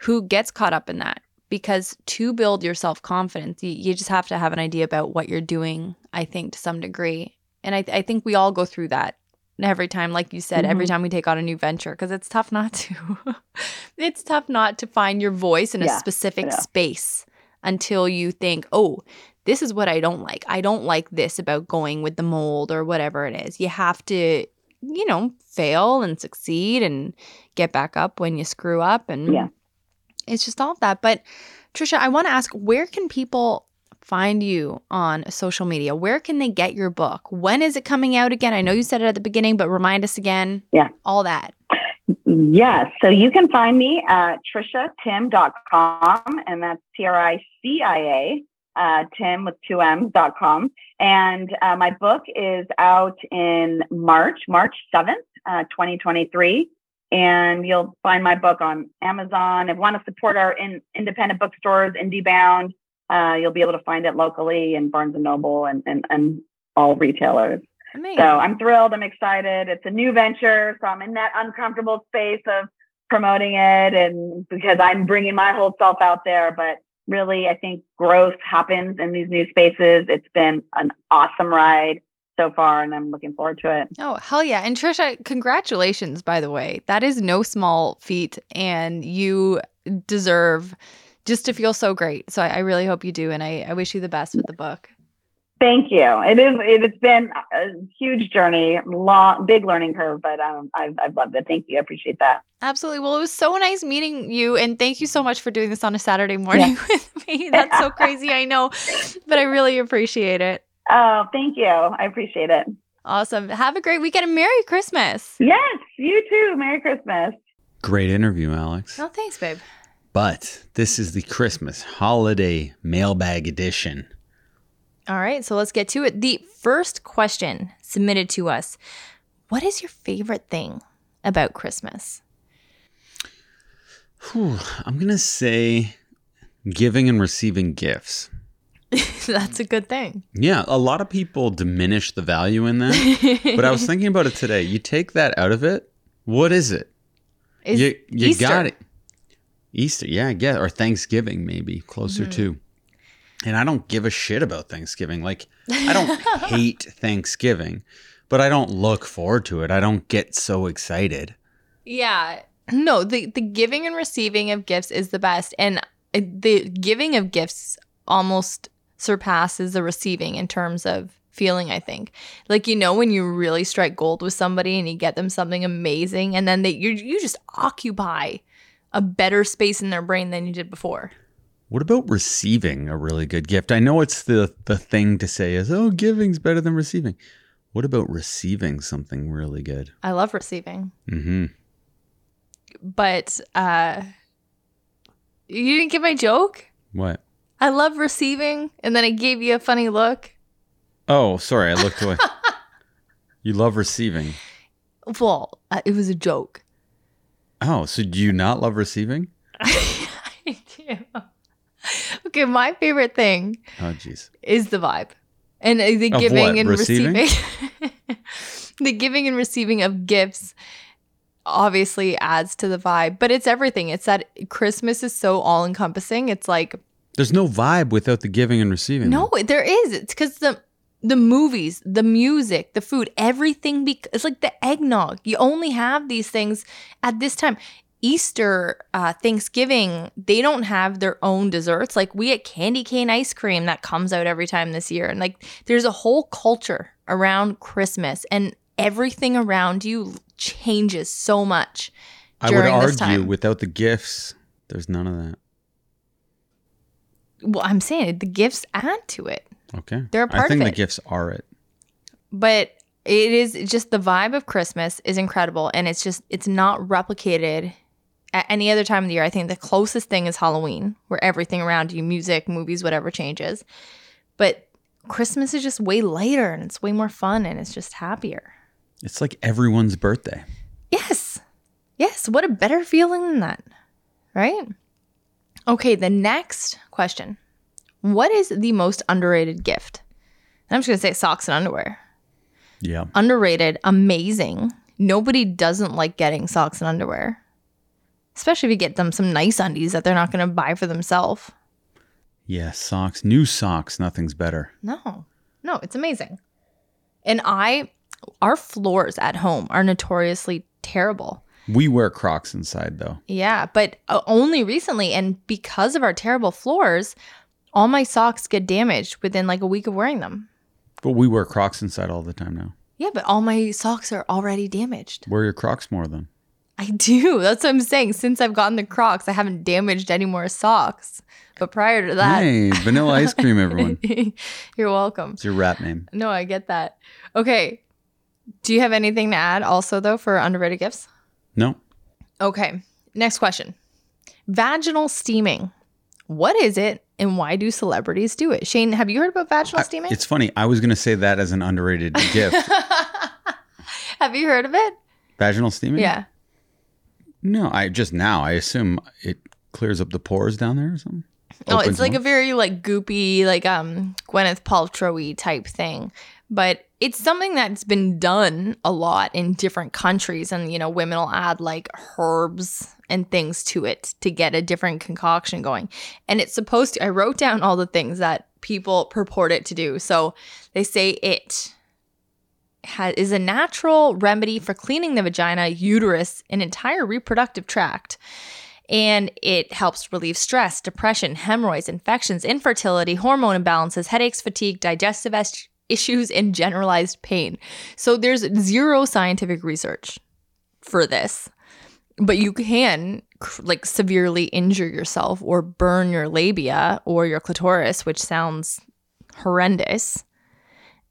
[SPEAKER 1] who gets caught up in that because to build your self confidence, you, you, just have to have an idea about what you're doing, I think, to some degree. And I, I think we all go through that every time, like you said, mm-hmm. every time we take on a new venture, because it's tough not to. it's tough not to find your voice in yeah, a specific space until you think, oh, this is what I don't like. I don't like this about going with the mold or whatever it is. You have to, you know, fail and succeed and get back up when you screw up and
[SPEAKER 3] yeah
[SPEAKER 1] it's just all of that. But Tricia, I want to ask where can people find you on social media? Where can they get your book? When is it coming out again? I know you said it at the beginning, but remind us again.
[SPEAKER 3] Yeah.
[SPEAKER 1] All that.
[SPEAKER 3] Yes. So you can find me at triciatimm.com, and that's T R I C I A, uh, Tim with two M's.com. And uh, my book is out in March, March 7th, uh, 2023 and you'll find my book on Amazon. If you want to support our in, independent bookstores, IndieBound, uh, you'll be able to find it locally in Barnes and Noble and, and, and all retailers.
[SPEAKER 1] Amazing.
[SPEAKER 3] So I'm thrilled. I'm excited. It's a new venture. So I'm in that uncomfortable space of promoting it and because I'm bringing my whole self out there. But really, I think growth happens in these new spaces. It's been an awesome ride so far, and I'm looking forward to it.
[SPEAKER 1] Oh, hell yeah. And Tricia, congratulations, by the way. That is no small feat, and you deserve just to feel so great. So I, I really hope you do. And I, I wish you the best with the book.
[SPEAKER 3] Thank you. It is. It's been a huge journey, long, big learning curve, but um, I've, I've loved it. Thank you. I appreciate that.
[SPEAKER 1] Absolutely. Well, it was so nice meeting you, and thank you so much for doing this on a Saturday morning yeah. with me. That's so crazy, I know, but I really appreciate it.
[SPEAKER 3] Oh, thank you. I appreciate it.
[SPEAKER 1] Awesome. Have a great weekend and Merry Christmas.
[SPEAKER 3] Yes, you too. Merry Christmas.
[SPEAKER 2] Great interview, Alex.
[SPEAKER 1] Oh, thanks, babe.
[SPEAKER 2] But this is the Christmas holiday mailbag edition.
[SPEAKER 1] All right, so let's get to it. The first question submitted to us What is your favorite thing about Christmas?
[SPEAKER 2] Whew, I'm going to say giving and receiving gifts.
[SPEAKER 1] That's a good thing.
[SPEAKER 2] Yeah, a lot of people diminish the value in that. but I was thinking about it today. You take that out of it, what is it?
[SPEAKER 1] Is
[SPEAKER 2] you you
[SPEAKER 1] Easter.
[SPEAKER 2] got it. Easter, yeah, I guess, or Thanksgiving maybe closer
[SPEAKER 1] Mm-hmm.
[SPEAKER 2] to. And I don't give a shit about Thanksgiving. Like I don't hate Thanksgiving, but I don't look forward to it. I don't get so excited.
[SPEAKER 1] Yeah. No, the the giving and receiving of gifts is the best and uh, the giving of gifts almost surpasses the receiving in terms of feeling, I think. Like you know when you really strike gold with somebody and you get them something amazing and then they you you just occupy a better space in their brain than you did before.
[SPEAKER 2] What about receiving a really good gift? I know it's the the thing to say is, "Oh, giving's better than receiving." What about receiving something really good?
[SPEAKER 1] I love receiving.
[SPEAKER 2] Mhm.
[SPEAKER 1] But uh you didn't get my joke?
[SPEAKER 2] What?
[SPEAKER 1] I love receiving and then I gave you a funny look.
[SPEAKER 2] Oh, sorry, I looked away. you love receiving.
[SPEAKER 1] Well, uh, it was a joke.
[SPEAKER 2] Oh, so do you not love receiving?
[SPEAKER 1] I do. Okay, my favorite thing
[SPEAKER 2] Oh, jeez.
[SPEAKER 1] is the vibe and the
[SPEAKER 2] Of
[SPEAKER 1] giving
[SPEAKER 2] what?
[SPEAKER 1] and
[SPEAKER 2] Receiving?
[SPEAKER 1] receiving. the giving and receiving of gifts obviously adds to the vibe, but it's everything. It's that Christmas is so all encompassing. It's like
[SPEAKER 2] There's no vibe without the giving and receiving.
[SPEAKER 1] no, there is. It's because the the movies, the music, the food, everything. Be- it's like the eggnog. You only have these things at this time. Easter, uh, Thanksgiving, they don't have their own desserts. Like we get candy cane ice cream that comes out every time this year. And like there's a whole culture around Christmas and everything around you changes so much.
[SPEAKER 2] I would argue without the gifts, there's none of that.
[SPEAKER 1] Well, I'm saying the gifts add to it.
[SPEAKER 2] Okay.
[SPEAKER 1] They're a part
[SPEAKER 2] I think
[SPEAKER 1] of
[SPEAKER 2] the gifts are it.
[SPEAKER 1] but it is just the vibe of Christmas is incredible and it's just it's not replicated at any other time of the year. I think the closest thing is Halloween where everything around you, music, movies, whatever changes. But Christmas is just way lighter and it's way more fun and it's just happier.
[SPEAKER 2] It's like everyone's birthday.
[SPEAKER 1] Yes. Yes, what a better feeling than that. Right? Okay, the next question. What is the most underrated gift? And I'm just going to say socks and underwear.
[SPEAKER 2] Yeah.
[SPEAKER 1] underrated, amazing. Nobody doesn't like getting socks and underwear, especially if you get them some nice undies that they're not going to buy for themselves.
[SPEAKER 2] Yeah, socks. New socks, nothing's better.
[SPEAKER 1] No, no, it's amazing. And I, our floors at home are notoriously terrible.
[SPEAKER 2] We wear Crocs inside though.
[SPEAKER 1] Yeah, but uh, only recently. And because of our terrible floors, all my socks get damaged within like a week of wearing them.
[SPEAKER 2] But we wear Crocs inside all the time now.
[SPEAKER 1] Yeah, but all my socks are already damaged.
[SPEAKER 2] Wear your Crocs more then.
[SPEAKER 1] I do. That's what I'm saying. Since I've gotten the Crocs, I haven't damaged any more socks. But prior to that,
[SPEAKER 2] Hey, vanilla ice cream, everyone.
[SPEAKER 1] you're welcome.
[SPEAKER 2] It's your rap name.
[SPEAKER 1] No, I get that. Okay. Do you have anything to add also, though, for underrated gifts?
[SPEAKER 2] No.
[SPEAKER 1] Okay. Next question Vaginal steaming. What is it and why do celebrities do it? Shane, have you heard about vaginal
[SPEAKER 2] I-
[SPEAKER 1] steaming?
[SPEAKER 2] it's funny. I was going to say that as an underrated gift.
[SPEAKER 1] have you heard of it?
[SPEAKER 2] Vaginal steaming?
[SPEAKER 1] Yeah.
[SPEAKER 2] No, I just now, I assume it clears up the pores down there or something.
[SPEAKER 1] Oh, it's like
[SPEAKER 2] them
[SPEAKER 1] a very like goopy, like um Gwyneth Paltrow type thing. But it's something that's been done a lot in different countries and you know women will add like herbs and things to it to get a different concoction going. And it's supposed to i wrote down all the things that people purport it to do. So they say it ha- is a natural remedy for cleaning the vagina uterus and entire reproductive tract. And it helps relieve stress, depression, hemorrhoids, infections, infertility, hormone imbalances, headaches, fatigue, digestive es- issues, and generalized pain. So there's zero scientific research for this, but you can like severely injure yourself or burn your labia or your clitoris, which sounds horrendous.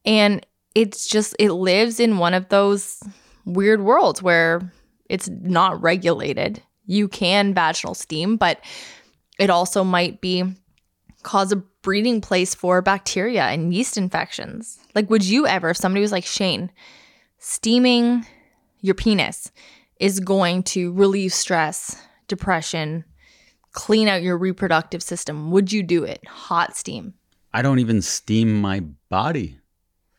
[SPEAKER 1] And it's just, it lives in one of those weird worlds where it's not regulated you can vaginal steam, but it also might be cause a breeding place for bacteria and yeast infections. Like, would you ever, if somebody was like, Shane, steaming your penis is going to relieve stress, depression, clean out your reproductive system, would you do it? Hot steam.
[SPEAKER 2] I don't even steam my body.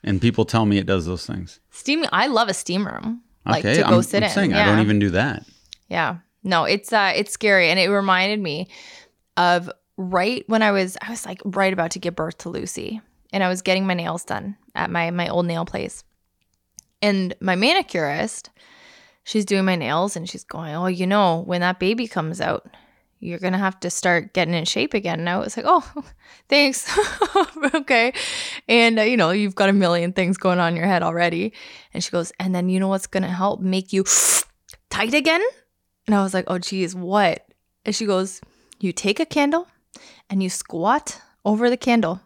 [SPEAKER 2] And people tell me it does those things.
[SPEAKER 1] Steaming, I love a steam room. Like
[SPEAKER 2] okay,
[SPEAKER 1] to go
[SPEAKER 2] I'm,
[SPEAKER 1] sit
[SPEAKER 2] I'm
[SPEAKER 1] in.
[SPEAKER 2] saying
[SPEAKER 1] yeah.
[SPEAKER 2] I don't even do that.
[SPEAKER 1] Yeah. No, it's uh it's scary and it reminded me of right when I was I was like right about to give birth to Lucy and I was getting my nails done at my my old nail place. And my manicurist, she's doing my nails and she's going, "Oh, you know, when that baby comes out, you're going to have to start getting in shape again." And I was like, "Oh, thanks." okay. And uh, you know, you've got a million things going on in your head already. And she goes, "And then you know what's going to help make you tight again?" And I was like, oh, geez, what? And she goes, you take a candle and you squat over the candle.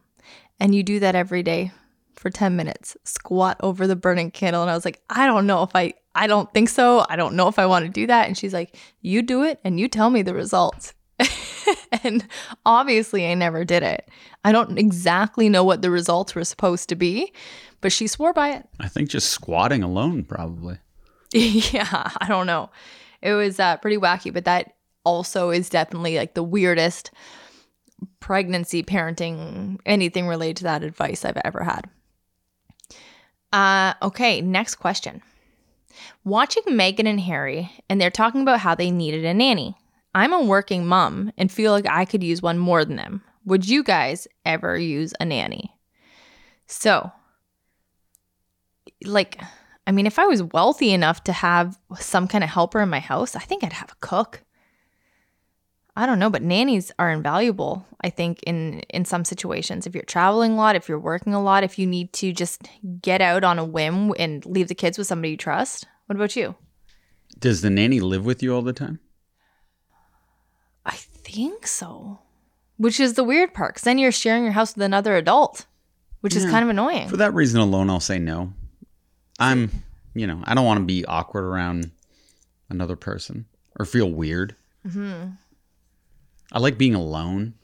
[SPEAKER 1] And you do that every day for 10 minutes. Squat over the burning candle. And I was like, I don't know if I, I don't think so. I don't know if I want to do that. And she's like, you do it and you tell me the results. and obviously, I never did it. I don't exactly know what the results were supposed to be, but she swore by it.
[SPEAKER 2] I think just squatting alone, probably.
[SPEAKER 1] yeah, I don't know. It was uh, pretty wacky, but that also is definitely like the weirdest pregnancy, parenting, anything related to that advice I've ever had. Uh, okay, next question. Watching Meghan and Harry, and they're talking about how they needed a nanny. I'm a working mom and feel like I could use one more than them. Would you guys ever use a nanny? So, like, I mean, if I was wealthy enough to have some kind of helper in my house, I think I'd have a cook. I don't know, but nannies are invaluable, I think, in in some situations. If you're traveling a lot, if you're working a lot, if you need to just get out on a whim and leave the kids with somebody you trust. What about you?
[SPEAKER 2] Does the nanny live with you all the time?
[SPEAKER 1] I think so. Which is the weird part, because then you're sharing your house with another adult, which is kind of annoying.
[SPEAKER 2] For that reason alone, I'll say no. I'm, you know, I don't want to be awkward around another person or feel weird.
[SPEAKER 1] hmm
[SPEAKER 2] I like being alone.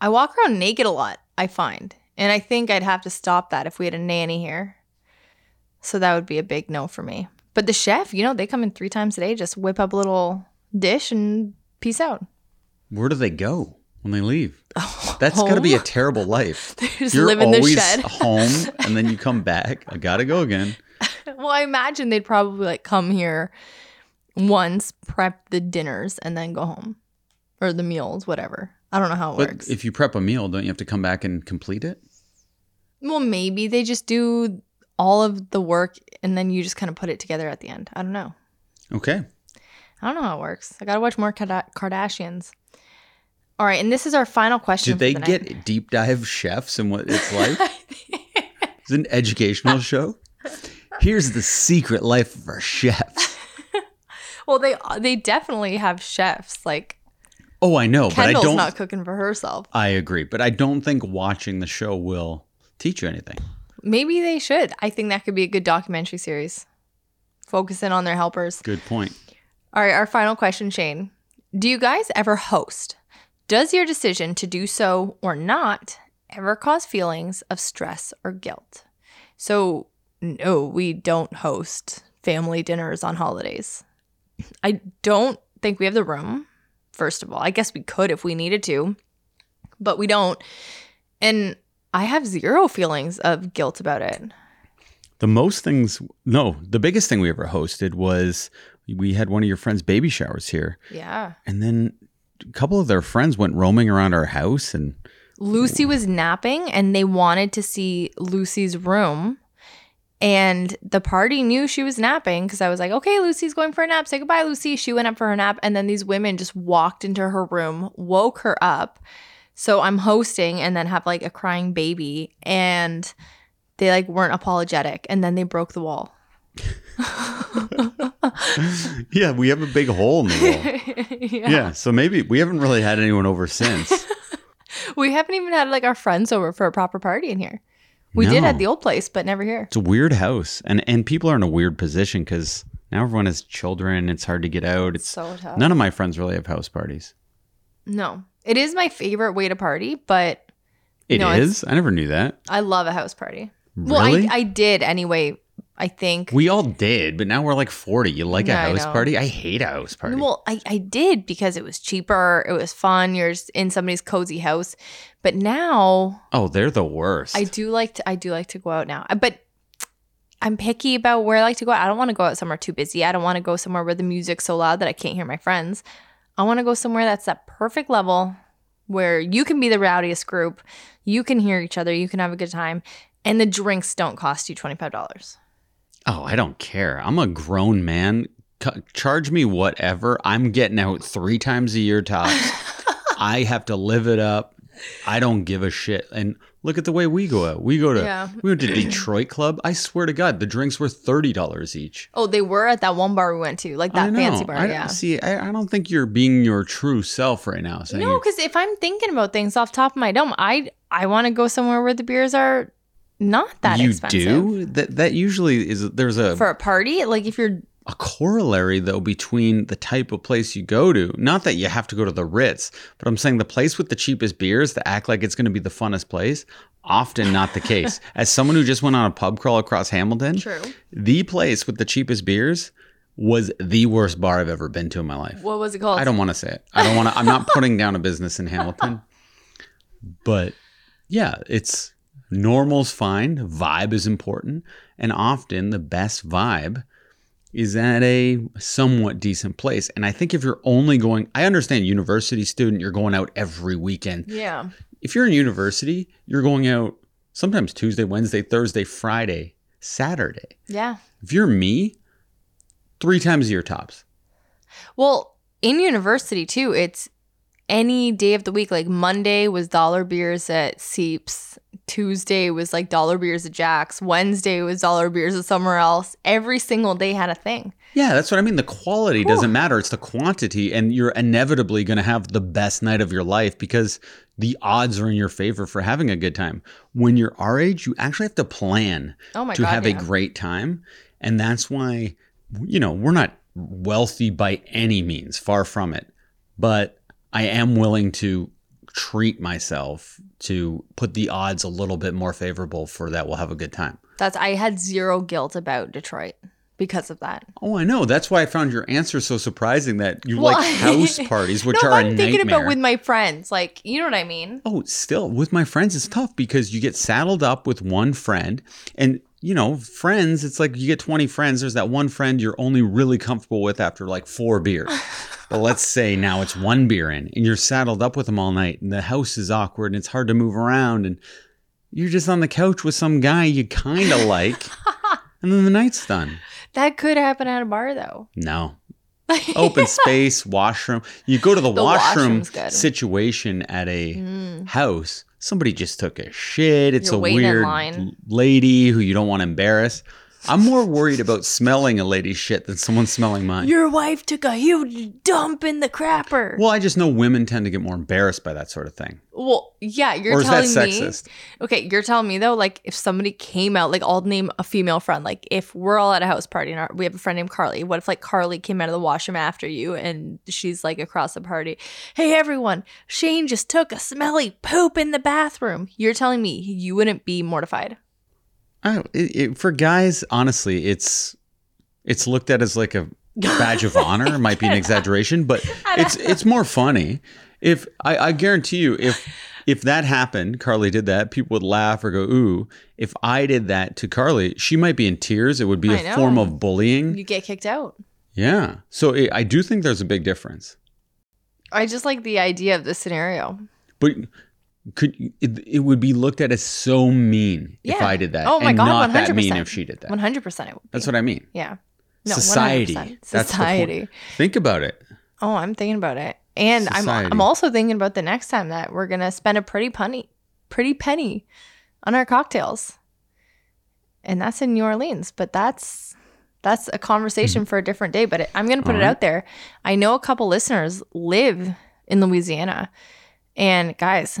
[SPEAKER 1] I walk around naked a lot, I find. And I think I'd have to stop that if we had a nanny here. So that would be a big no for me. But the chef, you know, they come in three times a day, just whip up a little dish and peace out.
[SPEAKER 2] Where do they go when they leave? That's got to be a terrible life.
[SPEAKER 1] They just
[SPEAKER 2] You're
[SPEAKER 1] live in the
[SPEAKER 2] always home and then you come back. I got to go again.
[SPEAKER 1] well, I imagine they'd probably like come here once, prep the dinners, and then go home. Or the meals, whatever. I don't know how it
[SPEAKER 2] But
[SPEAKER 1] works.
[SPEAKER 2] if you prep a meal, don't you have to come back and complete it?
[SPEAKER 1] well, maybe they just do all of the work and then you just kind of put it together at the end. I don't know.
[SPEAKER 2] Okay.
[SPEAKER 1] I don't know how it works. I gotta watch more Kardashians. All right, and this is our final question.
[SPEAKER 2] Do they
[SPEAKER 1] the
[SPEAKER 2] get
[SPEAKER 1] night.
[SPEAKER 2] deep dive chefs and what it's like? It's an educational show. Here's the secret life of our chefs.
[SPEAKER 1] well, they they definitely have chefs. Like
[SPEAKER 2] Oh, I know, but I don't.
[SPEAKER 1] not cooking for herself.
[SPEAKER 2] I agree, but I don't think watching the show will teach you anything.
[SPEAKER 1] Maybe they should. I think that could be a good documentary series. Focusing on their helpers.
[SPEAKER 2] Good point.
[SPEAKER 1] All right, our final question, Shane. Do you guys ever host? Does your decision to do so or not ever cause feelings of stress or guilt? So, no, we don't host family dinners on holidays. I don't think we have the room, first of all. I guess we could if we needed to, but we don't. And I have zero feelings of guilt about it.
[SPEAKER 2] The most things, no, the biggest thing we ever hosted was we had one of your friends' baby showers here.
[SPEAKER 1] Yeah.
[SPEAKER 2] And then a couple of their friends went roaming around our house and
[SPEAKER 1] Lucy was napping and they wanted to see Lucy's room. And the party knew she was napping because I was like, okay, Lucy's going for a nap. Say goodbye, Lucy. She went up for her nap. And then these women just walked into her room, woke her up. So I'm hosting and then have like a crying baby. And they like weren't apologetic. And then they broke the wall.
[SPEAKER 2] yeah, we have a big hole in the wall.
[SPEAKER 1] yeah.
[SPEAKER 2] yeah. So maybe we haven't really had anyone over since.
[SPEAKER 1] We haven't even had like our friends over for a proper party in here. We did at the old place, but never here.
[SPEAKER 2] It's a weird house, and and people are in a weird position because now everyone has children. It's hard to get out. It's
[SPEAKER 1] So tough.
[SPEAKER 2] none of my friends really have house parties.
[SPEAKER 1] No, it is my favorite way to party, but
[SPEAKER 2] It is.
[SPEAKER 1] No, it's-
[SPEAKER 2] I never knew that.
[SPEAKER 1] I love a house party.
[SPEAKER 2] Really?
[SPEAKER 1] Well, I, I did anyway. I think.
[SPEAKER 2] we all did, but now we're like forty. You like a
[SPEAKER 1] I
[SPEAKER 2] house
[SPEAKER 1] know.
[SPEAKER 2] party? I hate a house party.
[SPEAKER 1] Well, I, I did because it was cheaper. It was fun. You're in somebody's cozy house. But now
[SPEAKER 2] oh, they're the worst.
[SPEAKER 1] I do like to I do like to go out now. But I'm picky about where I like to go. I don't want to go out somewhere too busy. I don't want to go somewhere where the music's so loud that I can't hear my friends. I want to go somewhere that's that perfect level where you can be the rowdiest group, you can hear each other, you can have a good time, and the drinks don't cost you twenty five dollars.
[SPEAKER 2] Oh, I don't care. I'm a grown man. C- charge me whatever. I'm getting out three times a year tops. I have to live it up. I don't give a shit. And look at the way we go out. We go to
[SPEAKER 1] Yeah.
[SPEAKER 2] we went to Detroit Club. I swear to God, the drinks were thirty dollars each.
[SPEAKER 1] Oh, they were at that one bar we went to, like that fancy bar.
[SPEAKER 2] I,
[SPEAKER 1] yeah.
[SPEAKER 2] See, I, I don't think you're being your true self right now.
[SPEAKER 1] No, because if I'm thinking about things off top of my dome, I I want to go somewhere where the beers are not that
[SPEAKER 2] you
[SPEAKER 1] expensive.
[SPEAKER 2] do that. That usually is. There's a
[SPEAKER 1] For a party, like if you're
[SPEAKER 2] a corollary though between the type of place you go to. Not that you have to go to the Ritz, but I'm saying the place with the cheapest beers that act like it's going to be the funnest place. Often not the case. As someone who just went on a pub crawl across Hamilton,
[SPEAKER 1] true.
[SPEAKER 2] the place with the cheapest beers was the worst bar I've ever been to in my life.
[SPEAKER 1] What was it called?
[SPEAKER 2] I don't want to say it. I don't want to. I'm not putting down a business in Hamilton, but yeah, it's normal's fine. Vibe is important, and often the best vibe is at a somewhat decent place. And I think if you're only going, I understand university student, you're going out every weekend.
[SPEAKER 1] Yeah.
[SPEAKER 2] If you're in university, you're going out sometimes Tuesday, Wednesday, Thursday, Friday, Saturday.
[SPEAKER 1] Yeah.
[SPEAKER 2] If you're me, three times a year tops.
[SPEAKER 1] Well, in university too, it's any day of the week. Like Monday was dollar beers at Seeps. Tuesday was like dollar beers at Jack's. Wednesday was dollar beers at somewhere else. Every single day had a thing.
[SPEAKER 2] Yeah, that's what I mean. The quality doesn't matter, it's the quantity, and you're inevitably going to have the best night of your life because the odds are in your favor for having a good time. When you're our age, you actually have to plan
[SPEAKER 1] Oh
[SPEAKER 2] to
[SPEAKER 1] god.
[SPEAKER 2] have a great time. And that's why, you know, we're not wealthy by any means, far from it. But I am willing to treat myself to put the odds a little bit more favorable for that we'll have a good time.
[SPEAKER 1] That's I had zero guilt about Detroit because of that.
[SPEAKER 2] Oh, I know. That's why I found your answer so surprising that you
[SPEAKER 1] Well,
[SPEAKER 2] like house parties, which
[SPEAKER 1] no,
[SPEAKER 2] are
[SPEAKER 1] but
[SPEAKER 2] a
[SPEAKER 1] I'm thinking
[SPEAKER 2] nightmare.
[SPEAKER 1] about with my friends. Like, you know what I mean?
[SPEAKER 2] oh, still with my friends, it's tough because you get saddled up with one friend, and you know, friends. It's like you get twenty friends. There's that one friend you're only really comfortable with after like four beers. but let's say now it's one beer in, and you're saddled up with them all night, and the house is awkward, and it's hard to move around, and you're just on the couch with some guy you kind of like, and then the night's done.
[SPEAKER 1] That could happen at a bar though.
[SPEAKER 2] No, open space, washroom. You go to the,
[SPEAKER 1] The
[SPEAKER 2] washroom situation at a
[SPEAKER 1] Mm.
[SPEAKER 2] house. Somebody just took a shit. It's
[SPEAKER 1] You're
[SPEAKER 2] a weird lady who you don't want to embarrass. I'm more worried about smelling a lady's shit than someone smelling mine.
[SPEAKER 1] Your wife took a huge dump in the crapper.
[SPEAKER 2] well, I just know women tend to get more embarrassed by that sort of thing.
[SPEAKER 1] Well, yeah, you're
[SPEAKER 2] or is that
[SPEAKER 1] telling me. Okay, you're telling me though, like if somebody came out, like I'll name a female friend. Like if we're all at a house party and our, we have a friend named Carly, what if like Carly came out of the washroom after you and she's like across the party? Hey everyone, Shane just took a smelly poop in the bathroom. You're telling me you wouldn't be mortified?
[SPEAKER 2] I it, for guys, honestly, it's it's looked at as like a badge of honor. Might be an exaggeration, but it's it's more funny. If I, I guarantee you, if if that happened, Carly did that, people would laugh or go, ooh. If I did that to Carly, she might be in tears. It would be
[SPEAKER 1] I
[SPEAKER 2] a
[SPEAKER 1] know.
[SPEAKER 2] form of bullying.
[SPEAKER 1] You get kicked out.
[SPEAKER 2] yeah. So it, I do think there's a big difference.
[SPEAKER 1] I just like the idea of the scenario.
[SPEAKER 2] But could it, it would be looked at as so mean if I did that.
[SPEAKER 1] Oh my
[SPEAKER 2] and
[SPEAKER 1] God,
[SPEAKER 2] not
[SPEAKER 1] 100%.
[SPEAKER 2] mean if she did that.
[SPEAKER 1] 100% it would be.
[SPEAKER 2] That's what I mean.
[SPEAKER 1] Yeah. No,
[SPEAKER 2] Society.
[SPEAKER 1] 100%.
[SPEAKER 2] That's the point.
[SPEAKER 1] Society.
[SPEAKER 2] Think about it.
[SPEAKER 1] Oh, I'm thinking about it. And I'm I'm also thinking about the next time that we're gonna spend a pretty penny pretty penny on our cocktails. And that's in New Orleans, but that's that's a conversation mm-hmm. for a different day. But it, I'm gonna put
[SPEAKER 2] All
[SPEAKER 1] it
[SPEAKER 2] right.
[SPEAKER 1] out there. I know a couple listeners live in Louisiana, and guys,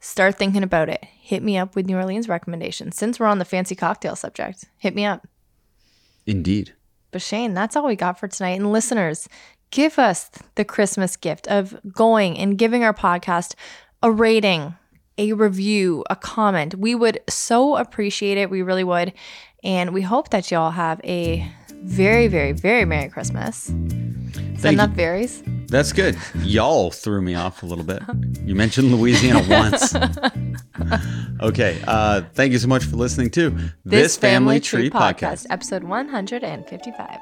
[SPEAKER 1] start thinking about it. Hit me up with New Orleans recommendations. Since we're on the fancy cocktail subject, hit me up.
[SPEAKER 2] Indeed.
[SPEAKER 1] But Shane, that's all we got for tonight. And listeners, give us the Christmas gift of going and giving our podcast a rating, a review, a comment. We would so appreciate it. We really would. And we hope that y'all have a very, very, very Merry Christmas.
[SPEAKER 2] Thank
[SPEAKER 1] enough berries?
[SPEAKER 2] That's good. Y'all threw me off a little bit. You mentioned Louisiana once. Okay. Uh, thank you so much for listening to
[SPEAKER 1] This Family Tree podcast, episode 155.